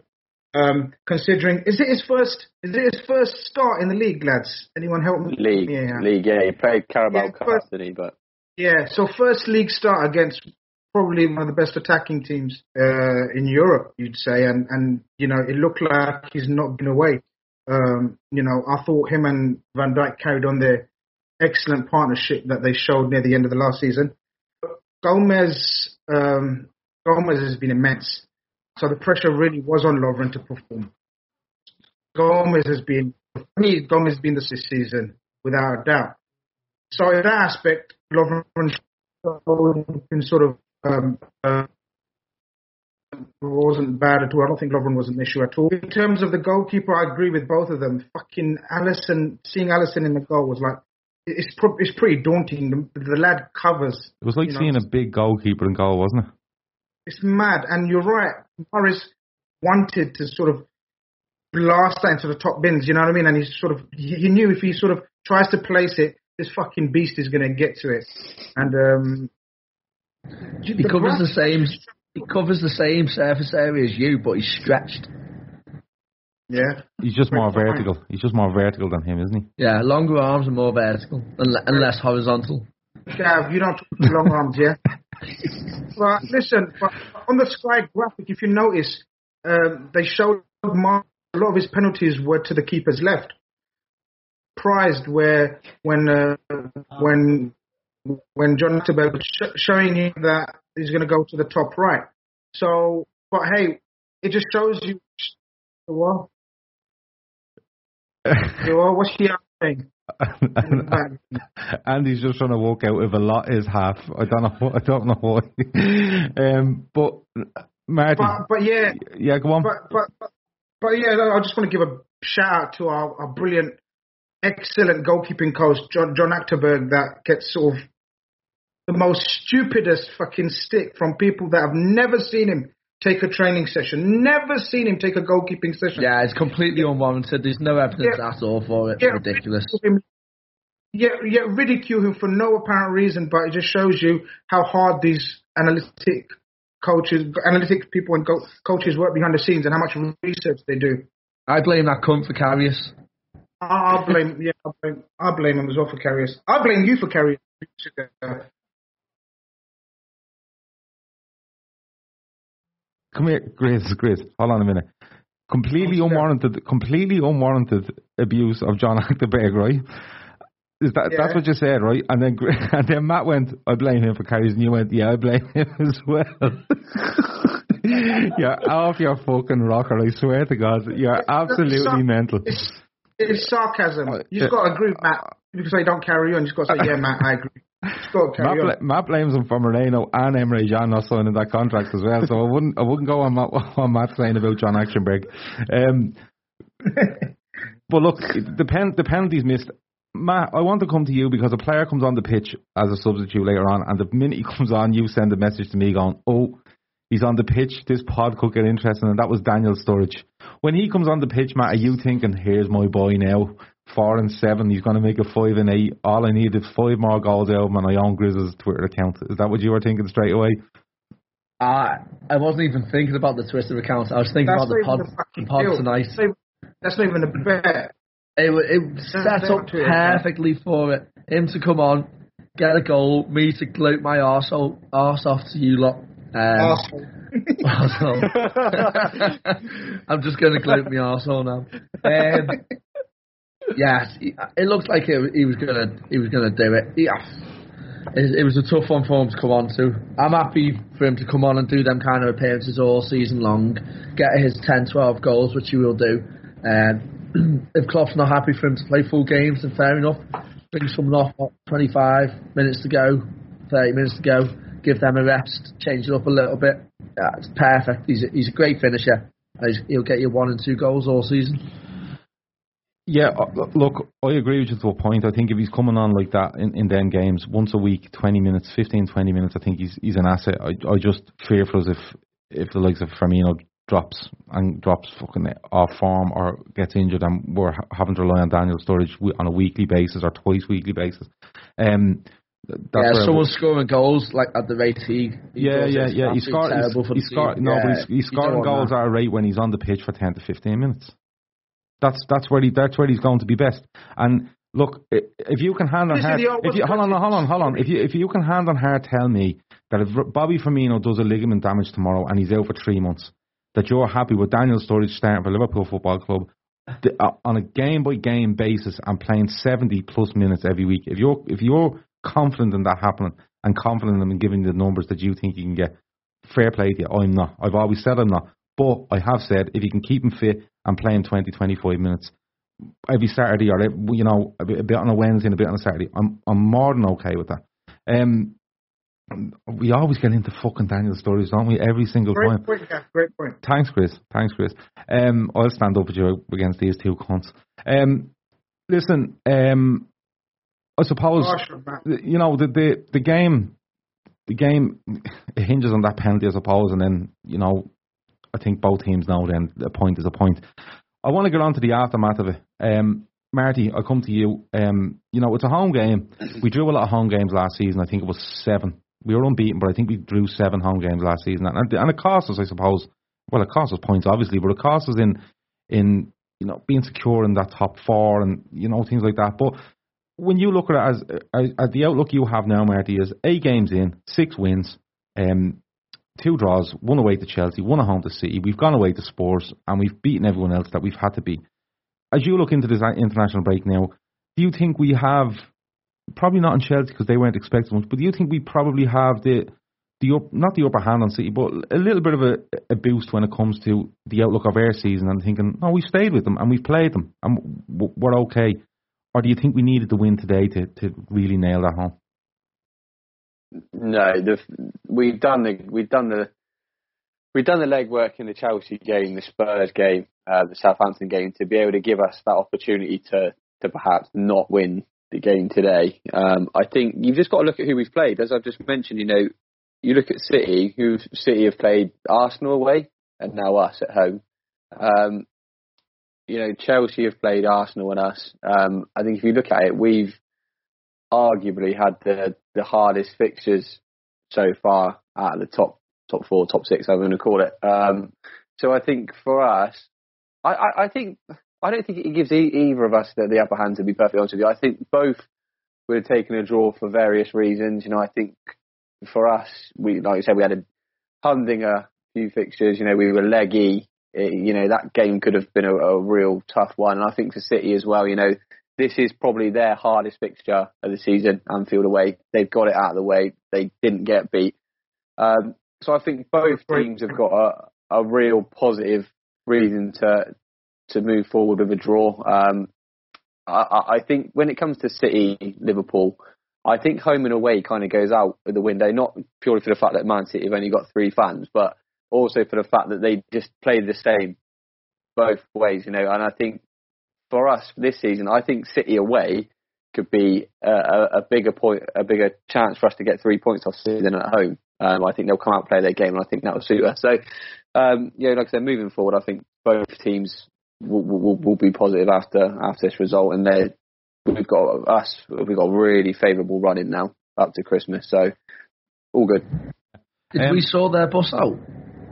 Um, considering, is it his first, is it his first start in the league, lads? Anyone help me? League, Yeah. league, yeah. He played Carabao Yeah, Cup, didn't he? But Yeah, so first league start against probably one of the best attacking teams uh, in Europe, you'd say, and and you know it looked like he's not been away. Um, you know, I thought him and Van Dijk carried on their excellent partnership that they showed near the end of the last season. Gomez, um, Gomez has been immense, so the pressure really was on Lovren to perform. Gomez has been, for me, Gomez has been this season without a doubt. So in that aspect, Lovren been sort of um, uh, wasn't bad at all. I don't think Lovren was an issue at all. In terms of the goalkeeper, I agree with both of them. Fucking Alisson, seeing Alisson in the goal was like it's pro- it's pretty daunting. The, the lad covers. It was like you know, seeing a big goalkeeper in goal, wasn't it? It's mad, and you're right. Mahrez wanted to sort of blast that into the top bins. You know what I mean? And he sort of he he knew if he sort of tries to place it, this fucking beast is going to get to it. And um, He covers the same. He covers the same surface area as you, but he's stretched. Yeah, He's just more vertical. He's just more vertical than him, isn't he? Yeah, longer arms and more vertical and, and less horizontal. Gav, you don't talk to long arms, yeah. But listen, but on the Sky graphic, if you notice, um, they showed Mar- a lot of his penalties were to the keeper's left. Prized where when uh, when when John sh- showing him that he's going to go to the top right. So, but hey, it just shows you what. Well, what's he saying? Andy's just trying to walk out if a lot is half. I don't know. What, I don't know why. um, but But but yeah, yeah, go on. but but but, but yeah, I just want to give a shout out to our, our brilliant, excellent goalkeeping coach John John Achterberg that gets sort of the most stupidest fucking stick from people that have never seen him take a training session, never seen him take a goalkeeping session. Yeah, it's completely unwarranted. There's no evidence Yeah. at all for it. Yeah, Ridiculous. Yeah, yeah, ridicule him for no apparent reason, but it just shows you how hard these analytic coaches, analytic people and go- coaches work behind the scenes and how much research they do. I blame that cunt for Karius. I- blame, yeah, I'll blame, I'll blame him as well for Karius. I blame you for Karius. Come here, Grace. Grace, hold on a minute. Completely unwarranted, completely unwarranted abuse of John Achterberg, right? Is that that's what you said, right? And then and then Matt went, I blame him for Karius, and you went, Yeah, I blame him as well. you're off your fucking rocker, I swear to God. You're absolutely So- mental. It's, it's sarcasm. Uh, You just got to agree Matt. Because they don't carry on, you just got to say, yeah, Matt, I agree. You just got to Matt, on. bla- Matt blames him for Moreno and Emre Can not signing that contract as well. So I wouldn't I wouldn't go on Matt, what Matt's saying about John Achterberg. Um, but look, the pen the penalties missed. Matt, I want to come to you because a player comes on the pitch as a substitute later on, and the minute he comes on, you send a message to me going, "Oh, he's on the pitch. This pod could get interesting." And that was Daniel Sturridge. When he comes on the pitch, Matt, are you thinking, "Here's my boy now, four and seven. He's going to make a five and eight. All I need is five more goals out of him, and I own Grizz's Twitter account." Is that what you were thinking straight away? I I wasn't even thinking about the Twitter account. I was thinking That's about the not pod, the fucking pod deal. tonight. That's not even- That's not even a bet. It, wa- it set That's up to it, perfectly for it. Him to come on, get a goal, me to gloat my arse, o- arse off to you lot. Um, Arsehole. arsehole. I'm just going to gloat my arsehole now. Um, yeah, it looked like he was gonna he was gonna do it. Yeah, it, was a tough one for him to come on to. I'm happy for him to come on and do them kind of appearances all season long, get his 10, 12 goals, which he will do. Um, if Klopp's not happy for him to play full games, then fair enough. Bring someone off what, 25 minutes to go, 30 minutes to go, give them a rest, change it up a little bit. It's perfect. He's a, he's a great finisher. He's, he'll get you one and two goals all season. Yeah, uh, look, I agree with you to a point. I think if he's coming on like that in, in them games, once a week, 20 minutes, 15, 20 minutes, I think he's he's an asset. I, I just fear for us if, if the likes of Firmino drops and drops fucking off form or gets injured and we're having to rely on Daniel Sturridge on a weekly basis or twice weekly basis. Um, yeah, someone's scoring goals like at the rate he. he yeah, yeah, yeah. He's scoring. for He's, scoring. No, yeah, but he's, he's scoring goals at a rate when he's on the pitch for ten to fifteen minutes. That's that's where he that's where he's going to be best. And look, if you can hand on heart, if you hold on, hold on, hold on. If you if you can hand on heart, tell me that if Bobby Firmino does a ligament damage tomorrow and he's out for three months, that you're happy with Daniel Sturridge starting for Liverpool Football Club uh, on a game by game basis and playing seventy plus minutes every week. If you're if you're confident in that happening and confident in giving the numbers that you think you can get, fair play to you. I'm not. I've always said I'm not. But I have said if you can keep him fit and playing 20, 25 minutes every Saturday or you know a bit, a bit on a Wednesday and a bit on a Saturday, I'm I'm more than okay with that. Um, we always get into fucking Daniel stories, don't we? Every single time. Great point, Gav, great point. Thanks, Chris. Thanks, Chris. Um, I'll stand up with you against these two cunts. Um, listen, um, I suppose man. you know the the the game, the game it hinges on that penalty, I suppose, and then you know, I think both teams know then a point is a point. I want to get on to the aftermath of it. Um, Marty, I'll come to you. Um, you know, it's a home game. We drew a lot of home games last season. I think it was seven. We were unbeaten, but I think we drew seven home games last season, and, and it cost us, I suppose. Well, it cost us points, obviously, but it cost us in in you know being secure in that top four and you know things like that. But when you look at it as, as, as the outlook you have now, Marty, is eight games in, six wins, um, two draws, one away to Chelsea, one at home to City. We've gone away to Spurs, and we've beaten everyone else that we've had to beat. As you look into this international break now, do you think we have probably not in Chelsea because they weren't expecting much, but do you think we probably have the the up, not the upper hand on City, but a little bit of a, a boost when it comes to the outlook of our season and thinking, no, we've stayed with them and we've played them and we're okay. Or do you think we needed the win today to, to really nail that home? No, the, we've done the we've done the we've done the legwork in the Chelsea game, the Spurs game, uh, the Southampton game to be able to give us that opportunity to to perhaps not win the game today. Um, I think you've just got to look at who we've played. As I've just mentioned, you know, you look at City, who City have played Arsenal away and now us at home. Um, you know, Chelsea have played Arsenal and us. Um, I think if you look at it, we've arguably had the the hardest fixtures so far out of the top top four, top six, I'm going to call it. Um, so I think for us, I, I, I think I don't think it gives either of us the, the upper hand. To be perfectly honest with you, I think both would have taken a draw for various reasons. You know, I think for us, we like I said, we had a Humdinger few fixtures. You know, we were leggy. It, you know, that game could have been a, a real tough one. And I think for City as well, you know, this is probably their hardest fixture of the season, Anfield away. They've got it out of the way. They didn't get beat. Um, so I think both teams have got a, a real positive reason to to move forward with a draw. Um, I, I think when it comes to City, Liverpool, I think home and away kind of goes out of the window, not purely for the fact that Man City have only got three fans, but also for the fact that they just play the same both ways, you know. And I think for us this season, I think City away could be a, a, a bigger point, a bigger chance for us to get three points off City than at home. Um, I think they'll come out and play their game, and I think that will suit us. So, um, yeah, like I said, moving forward, I think both teams will, will, will be positive after after this result, and they we've got us, we've got a really favourable running now up to Christmas, so all good. Did Um, we saw their bus out?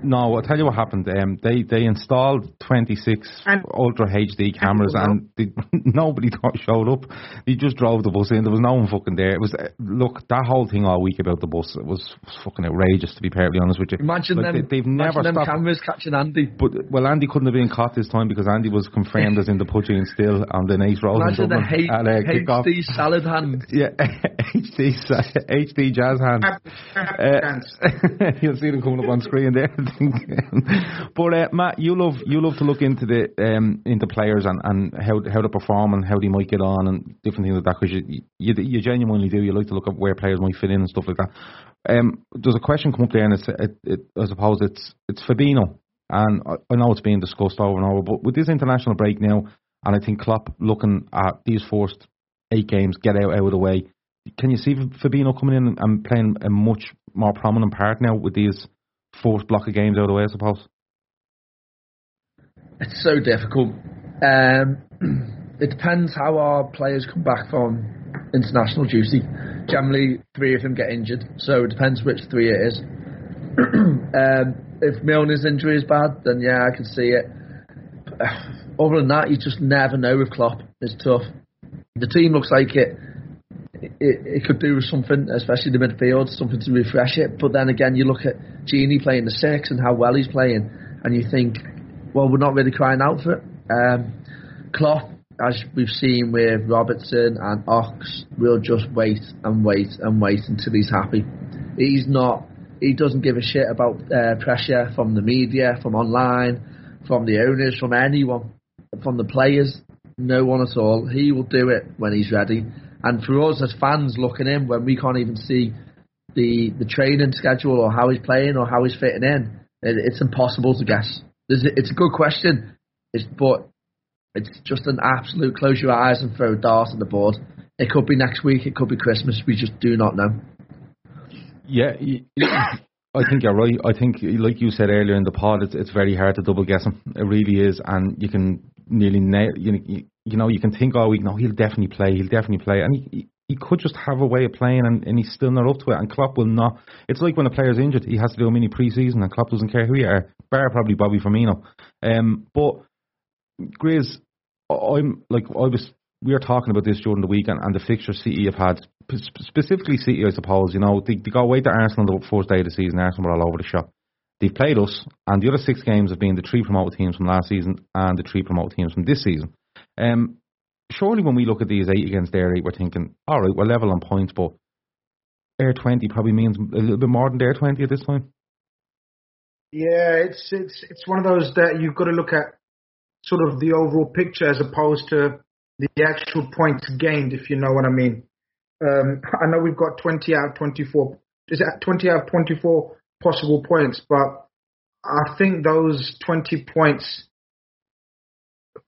No, I'll tell you what happened. Um, they they installed 26 And- ultra HD cameras and they, nobody got, showed up. They just drove the bus in. There was no one fucking there. It was uh, look that whole thing all week about the bus. It was, was fucking outrageous to be perfectly honest with you. Imagine Like, them. They, have imagine never them stopped. cameras catching Andy. But well, Andy couldn't have been caught this time because Andy was confirmed as in the putching still on the nice road in Imagine the H- at uh, kickoff. HD salad hand. Yeah, HD HD jazz hand. Happy- happy Uh. You'll see them coming up on screen there. but uh, Matt, you love you love to look into the um, into players and, and how how they perform and how they might get on and different things like that because you, you you genuinely do. You like to look at where players might fit in and stuff like that. Um, there's a question come up there, and it's it, it, I suppose it's it's Fabinho, and I, I know it's being discussed over and over, but with this international break now, and I think Klopp looking at these first eight games, get out out of the way. Can you see Fabinho coming in and playing a much more prominent part now with these fourth block of games out of the way, I suppose? It's so difficult. Um, it depends how our players come back from international duty. Generally, three of them get injured, so it depends which three it is. um, if Milner's injury is bad, then yeah, I can see it. Other than that, you just never know with Klopp. It's tough. The team looks like it it, it could do something, especially the midfield, something to refresh it. But then again, you look at Gini playing the six and how well he's playing, and you think, well, we're not really crying out for it. Um, Klopp, as we've seen with Robertson and Ox, will just wait and wait and wait until he's happy. He's not. He doesn't give a shit about uh, pressure from the media, from online, from the owners, from anyone, from the players. No one at all. He will do it when he's ready. And for us as fans looking in, when we can't even see the the training schedule or how he's playing or how he's fitting in, it, it's impossible to guess. It's, it's a good question, it's, but it's just an absolute close your eyes and throw a dart at the board. It could be next week, it could be Christmas. We just do not know. Yeah, I think you're right. I think, like you said earlier in the pod, it's, it's very hard to double guess him. It really is, and you can nearly nail. You, you know, you can think, oh, no, he'll definitely play, he'll definitely play, and he, he could just have a way of playing, and, and he's still not up to it. And Klopp will not. It's like when a player's injured, he has to do a mini pre-season, and Klopp doesn't care who you are, bar probably Bobby Firmino. Um, but Grizz, I'm like I was. We were talking about this during the weekend, and the fixture City have had, specifically City, I suppose. You know, they, they got away to Arsenal the first day of the season. Arsenal were all over the shop. They've played us, and the other six games have been the three promoted teams from last season and the three promoted teams from this season. Um, surely when we look at these eight against their eight, we're thinking, all right, we're level on points, but Air 20 probably means a little bit more than Air 20 at this time. Yeah, it's it's it's one of those that you've got to look at sort of the overall picture as opposed to the actual points gained, if you know what I mean. Um, I know we've got 20 out of 24. Is it 20 out of 24 possible points? But I think those 20 points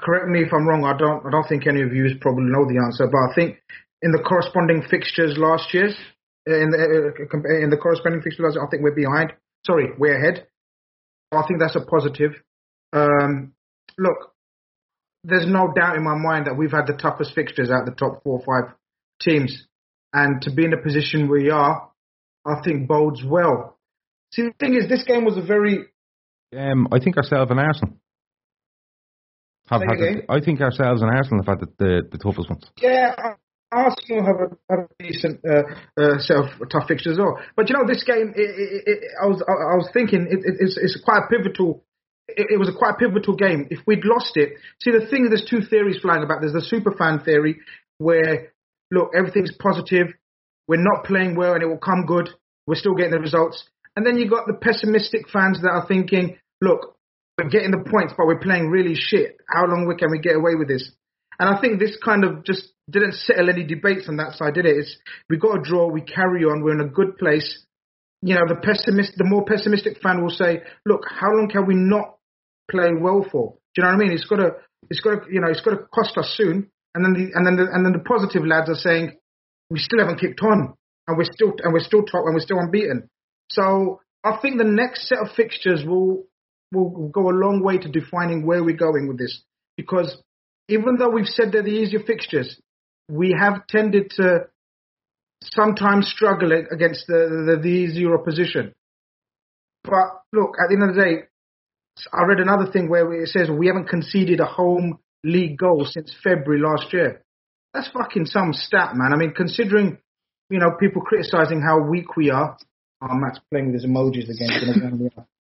correct me if I'm wrong. I don't. I don't think any of you probably know the answer, but I think in the corresponding fixtures last year, in the uh, in the corresponding fixtures, I think we're behind. Sorry, we're ahead. I think that's a positive. Um, look, there's no doubt in my mind that we've had the toughest fixtures out of the top four or five teams, and to be in the position we are, I think bodes well. See, the thing is, this game was a very. Um, I think ourselves and Arsenal have had I think ourselves and Arsenal have had the, the, the toughest ones. Yeah, Arsenal have a, have a decent uh, uh, set of tough fixtures as well. But you know, this game, it, it, it, I was I, was thinking it's, it's quite a pivotal. It, was a quite pivotal game. If we'd lost it, see the thing. There's two theories flying about. There's the super fan theory where look everything's positive. We're not playing well and it will come good. We're still getting the results. And then you've got the pessimistic fans that are thinking, look, we're getting the points, but we're playing really shit. How long can we get away with this? And I think this kind of just didn't settle any debates on that side, did it? It's, we got a draw, we carry on, we're in a good place. You know, the pessimist, the more pessimistic fan will say, look, how long can we not play well for? Do you know what I mean? It's got to, it's got to, you know, it's got to cost us soon. And then the, and then the, and then the positive lads are saying, we still haven't kicked on, and we're still, and we're still top, and we're still unbeaten. So I think the next set of fixtures will will go a long way to defining where we're going with this. Because even though we've said they're the easier fixtures, we have tended to sometimes struggle against the, the, the easier opposition. But look, at the end of the day, I read another thing where it says we haven't conceded a home league goal since February last year. That's fucking some stat, man. I mean, considering, you know, people criticizing how weak we are. Oh, Matt's playing with his emojis again.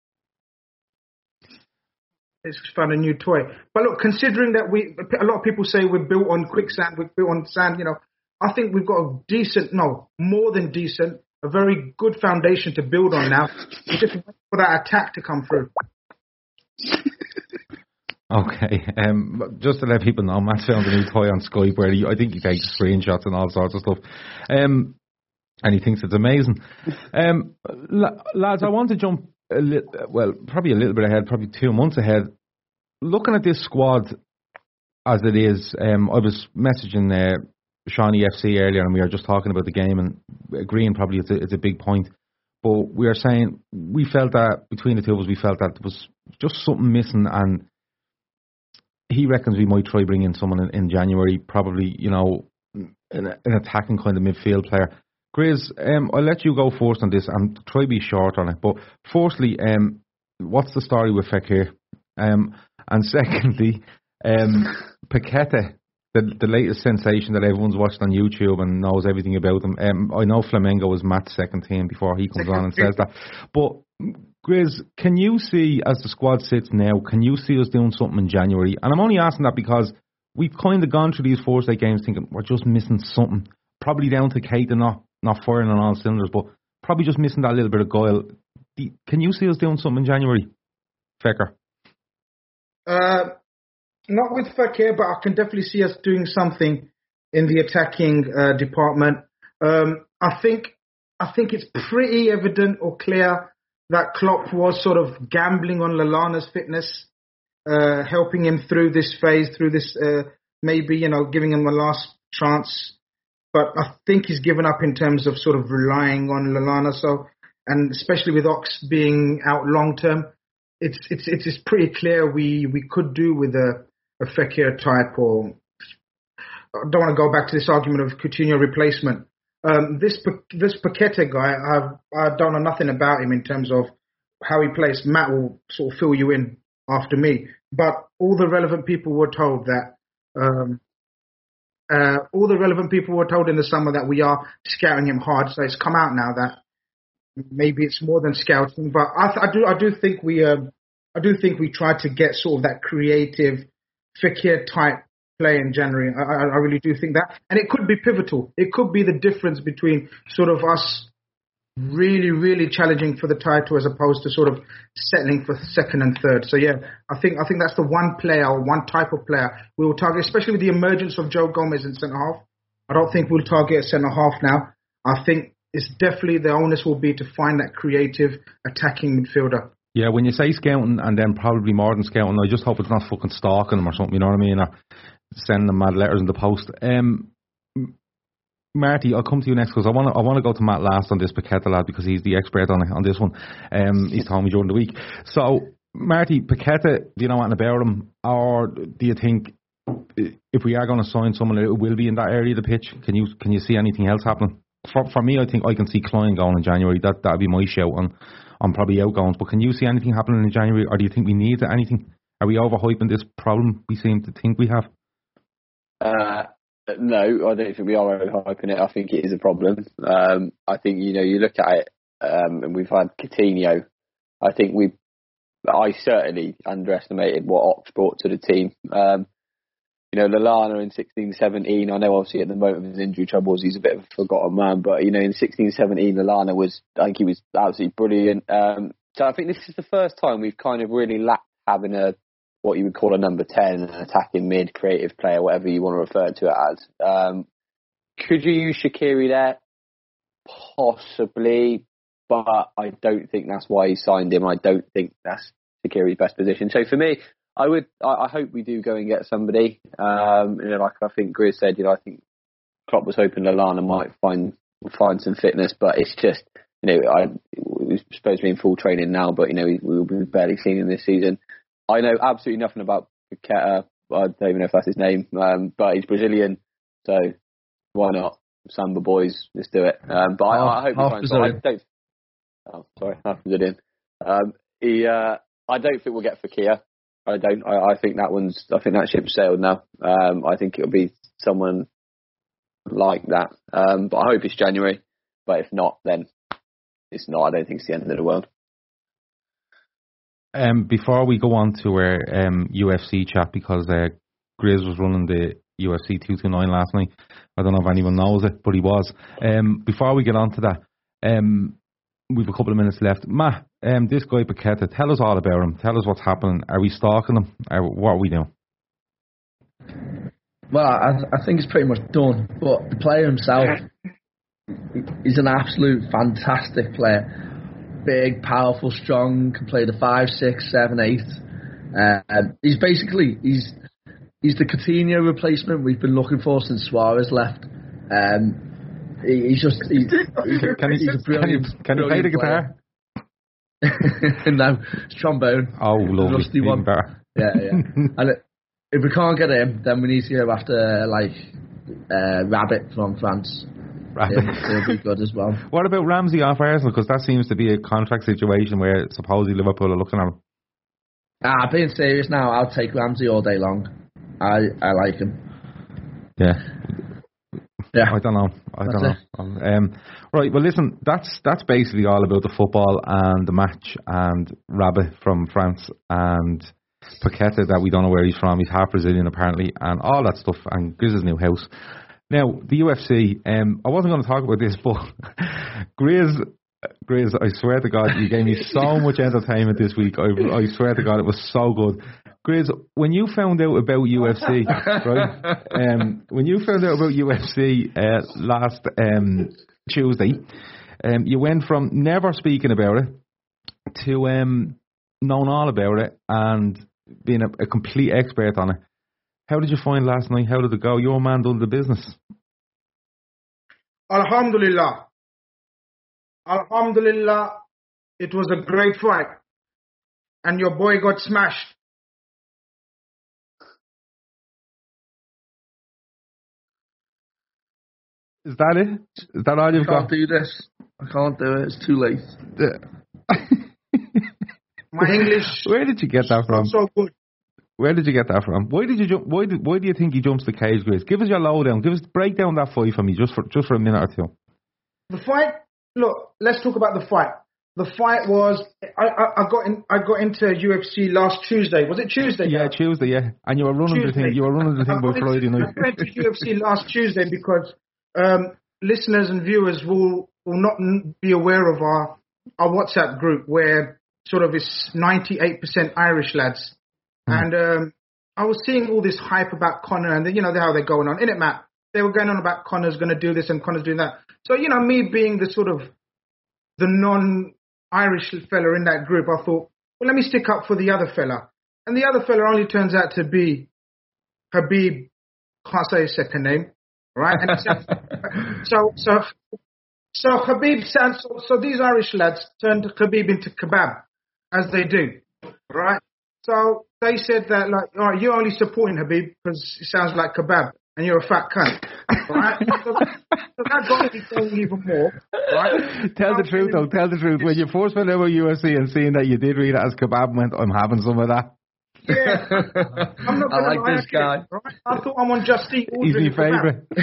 It's found a new toy. But look, considering that we, a lot of people say we're built on quicksand, we're built on sand, you know, I think we've got a decent, no, more than decent a very good foundation to build on now. We just wait for that attack to come through. Okay, um, just to let people know, Matt found a new toy on Skype where he, I think he takes screenshots and all sorts of stuff. Um, and he thinks it's amazing. Um, lads, I want to jump a well, probably a little bit ahead, probably two months ahead. Looking at this squad as it is, um, I was messaging uh, Shawnee FC earlier, and we were just talking about the game and agreeing probably it's a, it's a big point. But we are saying we felt that between the two of us, we felt that there was just something missing, and he reckons we might try bringing someone in, in January, probably you know an, an, attacking kind of midfield player. Grizz, um, I'll let you go first on this and try to be short on it. But firstly, um, what's the story with Fekir? Um, and secondly, um, Paqueta, the the latest sensation that everyone's watched on YouTube and knows everything about him. Um, I know Flamengo was Matt's second team before he comes on and says that. But Grizz, can you see as the squad sits now? Can you see us doing something in January? And I'm only asking that because we've kind of gone through these four state games thinking we're just missing something. Probably down to Keita and not not firing on all cylinders, but probably just missing that little bit of guile. Can you see us doing something in January, Fekir? Uh, not with Fekir, but I can definitely see us doing something in the attacking uh, department. Um, I think I think it's pretty evident or clear that Klopp was sort of gambling on Lallana's fitness, uh, helping him through this phase, through this uh, maybe you know giving him a last chance. But I think he's given up in terms of sort of relying on Lallana. So and especially with Ox being out long term, it's it's it's pretty clear we we could do with a a Fekir type or I don't want to go back to this argument of Coutinho replacement. Um, this this Paqueta guy, I've, I don't know nothing about him in terms of how he plays. Matt will sort of fill you in after me, but all the relevant people were told that um, uh, all the relevant people were told in the summer that we are scouting him hard. So it's come out now that maybe it's more than scouting, but I, I do I do think we um, I do think we tried to get sort of that creative Fekir type play in January. I, I, really do think that, and it could be pivotal. It could be the difference between sort of us really, really challenging for the title as opposed to sort of settling for second and third. So yeah, I think I think that's the one player or one type of player we will target, especially with the emergence of Joe Gomez in centre half. I don't think we'll target centre half now. I think it's definitely the onus will be to find that creative attacking midfielder. Yeah, when you say scouting and then probably more than scouting, I just hope it's not fucking stalking them or something, you know what I mean? Or sending them mad letters in the post. Um, Marty, I'll come to you next because I want to I want to go to Matt last on this Paqueta lad because he's the expert on on this one. Um, he's told me during the week. So, Marty Paqueta, do you know anything about him, or do you think if we are going to sign someone, it will be in that area of the pitch? Can you can you see anything else happening? For for me, I think I can see Clyne going in January. That that'd be my shout on on probably outgoings. But can you see anything happening in January, or do you think we need anything? Are we overhyping this problem we seem to think we have? Uh, no, I don't think we are overhyping it. I think it is a problem. Um, I think you know you look at it, um, and we've had Coutinho. I think we, I certainly underestimated what Ox brought to the team. Um, you know, Lallana in 16, 17, I know obviously at the moment of his injury troubles, he's a bit of a forgotten man, but, you know, in 16, 17, Lallana was, I think he was absolutely brilliant. Um, so I think this is the first time we've kind of really lacked having a, what you would call a number 10, an attacking mid, creative player, whatever you want to refer to it as. Um, could you use Shaqiri there? Possibly, but I don't think that's why he signed him. I don't think that's Shaqiri's best position. So for me, I would. I, I, hope we do go and get somebody. Um, you know, like I think Grizz said, you know, I think Klopp was hoping Lallana might find find some fitness, but it's just, you know, I we're supposed to be in full training now, but you know, we, will be barely seen him this season. I know absolutely nothing about Paqueta. I don't even know if that's his name, um, but he's Brazilian, so why not? Samba boys, let's do it. Um, but half, I, I, hope he finds. I don't. Oh, sorry, half Brazilian. Um, he, uh, I don't think we'll get Fekir. I don't. I, I think that one's. I think that ship sailed now. Um, I think it'll be someone like that. Um, but I hope it's January. But if not, then it's not. I don't think it's the end of the world. Um, before we go on to our um, UFC chat, because uh, Grizz was running the UFC 229 last night. I don't know if anyone knows it, but he was. Um, before we get on to that, Um, we've a couple of minutes left. Matt, um, this guy Paqueta, tell us all about him. Tell us what's happening. Are we stalking him? Or what are we doing? Well, I, I think it's pretty much done. But the player himself, he's an absolute fantastic player. Big, powerful, strong. Can play the five, six, seven, eight. Uh, he's basically he's he's the Coutinho replacement we've been looking for since Suarez left. Um, he, he's just he's, he's, Can he, he's a brilliant. can he, can he play the guitar? no, it's trombone. Oh, lovely. rusty one. better. Yeah, yeah. and it, if we can't get him, then we need to go after like uh, Rabbit from France. He'll be good as well. What about Ramsey off Arsenal? Because that seems to be a contract situation where supposedly Liverpool are looking at him. Ah, being serious now, I'll take Ramsey all day long. I I like him. Yeah. Yeah. I don't know. I That's don't know. Um, right. Well, listen. That's that's basically all about the football and the match and Rabbit from France and Paqueta that we don't know where he's from. He's half Brazilian apparently, and all that stuff. And Grizz's new house. Now the UFC. Um, I wasn't going to talk about this, but Grizz. Grizz, I swear to God, you gave me so much entertainment this week. I, I swear to God, it was so good. Grizz, when you found out about UFC, right? Um, when you found out about UFC uh, last um, Tuesday, um, you went from never speaking about it to um, knowing all about it and being a, a complete expert on it. How did you find last night? How did it go? Your man done the business. Alhamdulillah. Alhamdulillah. It was a great fight. And your boy got smashed. Is that it? Is that all I you've I can't got? do this. I can't do it. It's too late. My English Where did you get that from? so good. Where did you get that from? Why did you jump? Why did, Why do you think he jumps the cage, Grizz? Give us your lowdown. Give us break down that fight for me, just for just for a minute or two. The fight. Look, let's talk about the fight. The fight was. I, I, I got in. I got into UFC last Tuesday. Was it Tuesday? Yeah, Tuesday, yeah. And you were running the Tuesday. thing. You were running the thing by Friday night. I went to UFC last Tuesday because um, listeners and viewers will will not be aware of our our WhatsApp group where sort of it's 98% Irish lads, and um, I was seeing all this hype about Conor and you know how they're going on in it, Matt. They were going on about Conor's going to do this and Conor's doing that. So you know, me being the sort of the non-Irish fella in that group, I thought, well, let me stick up for the other fella. And the other fella only turns out to be Khabib, can't say his second name, right? And so, so, so Khabib sounds, so, so these Irish lads turned Khabib into kebab, as they do, right? So they said that, like, all right, you're only supporting Khabib because it sounds like kebab, and you're a fat cunt, right? so, so that got me going even more, right? Tell the truth, though. Tell the truth. When you first went over UFC and seeing that you did read it as kebab, went, I'm having some of that. Yeah. I'm not I like lie, this guy. Right? I thought I'm on Just Eat. He's my favourite.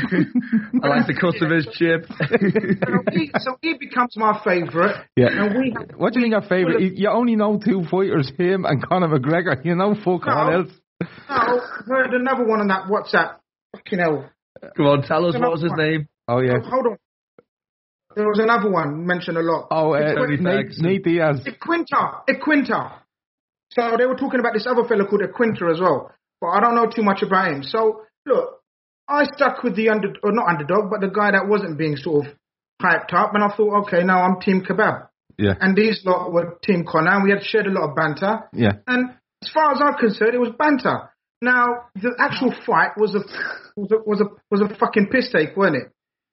I like the cut of his chip. So he, so he becomes my favourite. Yeah. Have, What do you mean your favourite? You- You only know two fighters, him and Conor McGregor. You know fuck all No. else. now heard another one on that WhatsApp. Fucking hell. Come on, tell us what was his name. Oh, yeah. Oh, hold on. There was another one mentioned a lot. Oh, uh, Nate. Nate Diaz. Iaquinta. Iaquinta. So they were talking about this other fella called Iaquinta as well. But I don't know too much about him. So look, I stuck with the under or not underdog, but the guy that wasn't being sort of hyped up, and I thought, okay, now I'm Team Kebab. Yeah. And these lot were Team Conor, and we had shared a lot of banter. Yeah. And as far as I'm concerned, it was banter. Now, the actual fight was a was a was a, was a fucking piss take, wasn't it?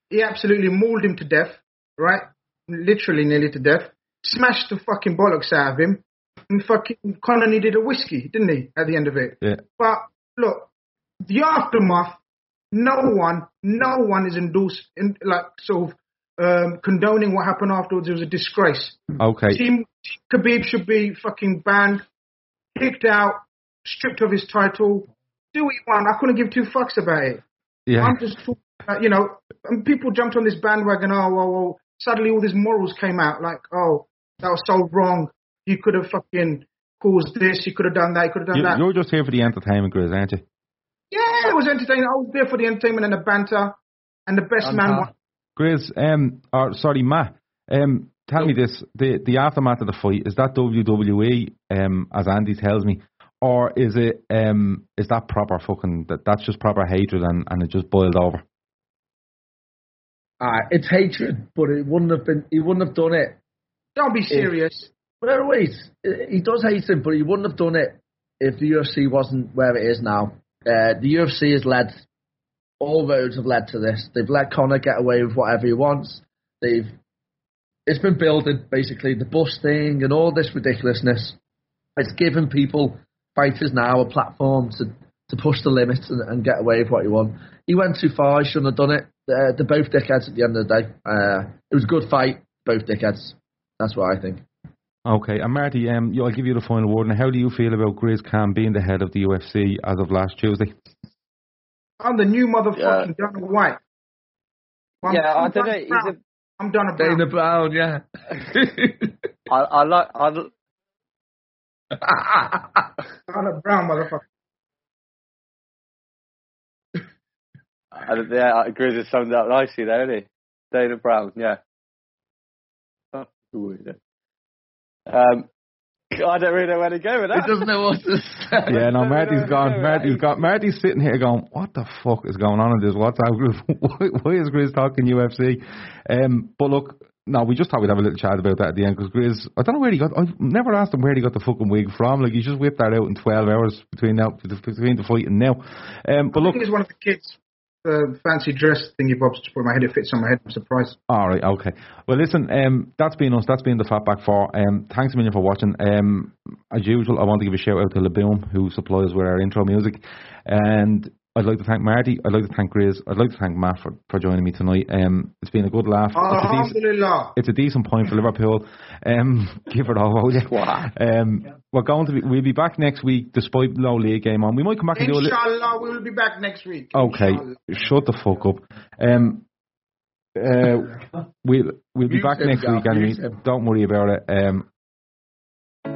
He absolutely mauled him to death, right? Literally nearly to death. Smashed the fucking bollocks out of him. And fucking Conor needed a whiskey, didn't he? At the end of it. Yeah. But look, the aftermath. No one, no one is endorsed, in, like sort of um, condoning what happened afterwards. It was a disgrace. Okay. Team Khabib should be fucking banned, kicked out, stripped of his title. Do what you want. I couldn't give two fucks about it. Yeah. I'm just, talking you know, and people jumped on this bandwagon. Oh, well, well, suddenly all these morals came out. Like, oh, that was so wrong. You could have fucking caused this. You could have done that. You could have done You, that. you're just here for the entertainment, Grizz, aren't you? Yeah, it was entertaining. I was there for the entertainment and the banter, and the best man Banter. won. Grizz, um, or sorry, Matt. Um, tell me this: the the aftermath of the fight is that WWE, um, as Andy tells me, or is it um, is that proper fucking that that's just proper hatred and, and it just boiled over? Uh, it's hatred, but it wouldn't have been. He wouldn't have done it. Don't be serious. But anyways, he does hate him, but he wouldn't have done it if the UFC wasn't where it is now. Uh, the UFC has led. All roads have led to this. They've let Conor get away with whatever he wants. They've. It's been building basically the bus thing and all this ridiculousness. It's given people fighters now a platform to to push the limits and, and get away with what he want. He went too far. He shouldn't have done it. They're, both dickheads at the end of the day. Uh, it was a good fight. Both dickheads. That's what I think. Okay, and Marty, um, I'll give you the final word. And how do you feel about Grizz Khan being the head of the UFC as of last Tuesday? I'm the new motherfucking yeah. Dana White. I'm, yeah, I'm I don't know. He's a, I'm Dana Brown. Dana Brown, yeah. I, I like. I, Dana Brown, motherfucker. I, yeah, I agree with summed up nicely there, isn't he? Dana Brown, yeah. Um, I don't really know where to go with that. He doesn't know what to say. Yeah, no, Marty's gone. Marty's got. Marty's sitting here going, "What the fuck is going on in this WhatsApp group? why, why is Grizz talking UFC?" Um, but look, no, we just thought we'd have a little chat about that at the end because Grizz, I don't know where he got. I've never asked him where he got the fucking wig from. Like he just whipped that out in twelve hours between now between the fight and now. Um, but I look, think he's one of the kids uh, fancy dress thingy bobs to put my head. It fits on my head. I'm surprised. All right, okay. Well, listen, um, that's been us. That's been the Fatback Four. Um, thanks a million for watching. Um, as usual, I want to give a shout out to LeBoom who supplies with our intro music, and I'd like to thank Marty. I'd like to thank Grizz. I'd like to thank Matt for, for joining me tonight. Um, it's been a good laugh. It's a, decent, it's a decent point for Liverpool. Um, give it all, will you? Um, we're going to be, we'll be back next week despite low league game on. We might come back Inshallah, and do a little. Inshallah, we will be back next week. Okay, Inshallah. shut the fuck up. Um, uh, we'll we'll be Mute back next week anyway. Don't worry about it. Um,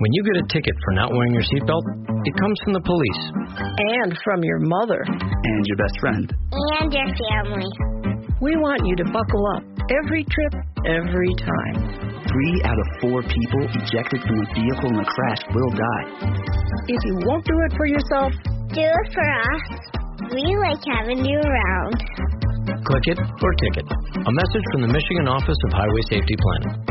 When you get a ticket for not wearing your seatbelt, it comes from the police. And from your mother. And your best friend. And your family. We want you to buckle up every trip, every time. Three out of four people ejected from a vehicle in a crash will die. If you won't do it for yourself, do it for us. We like having you around. Click it or ticket. A message from the Michigan Office of Highway Safety Planning.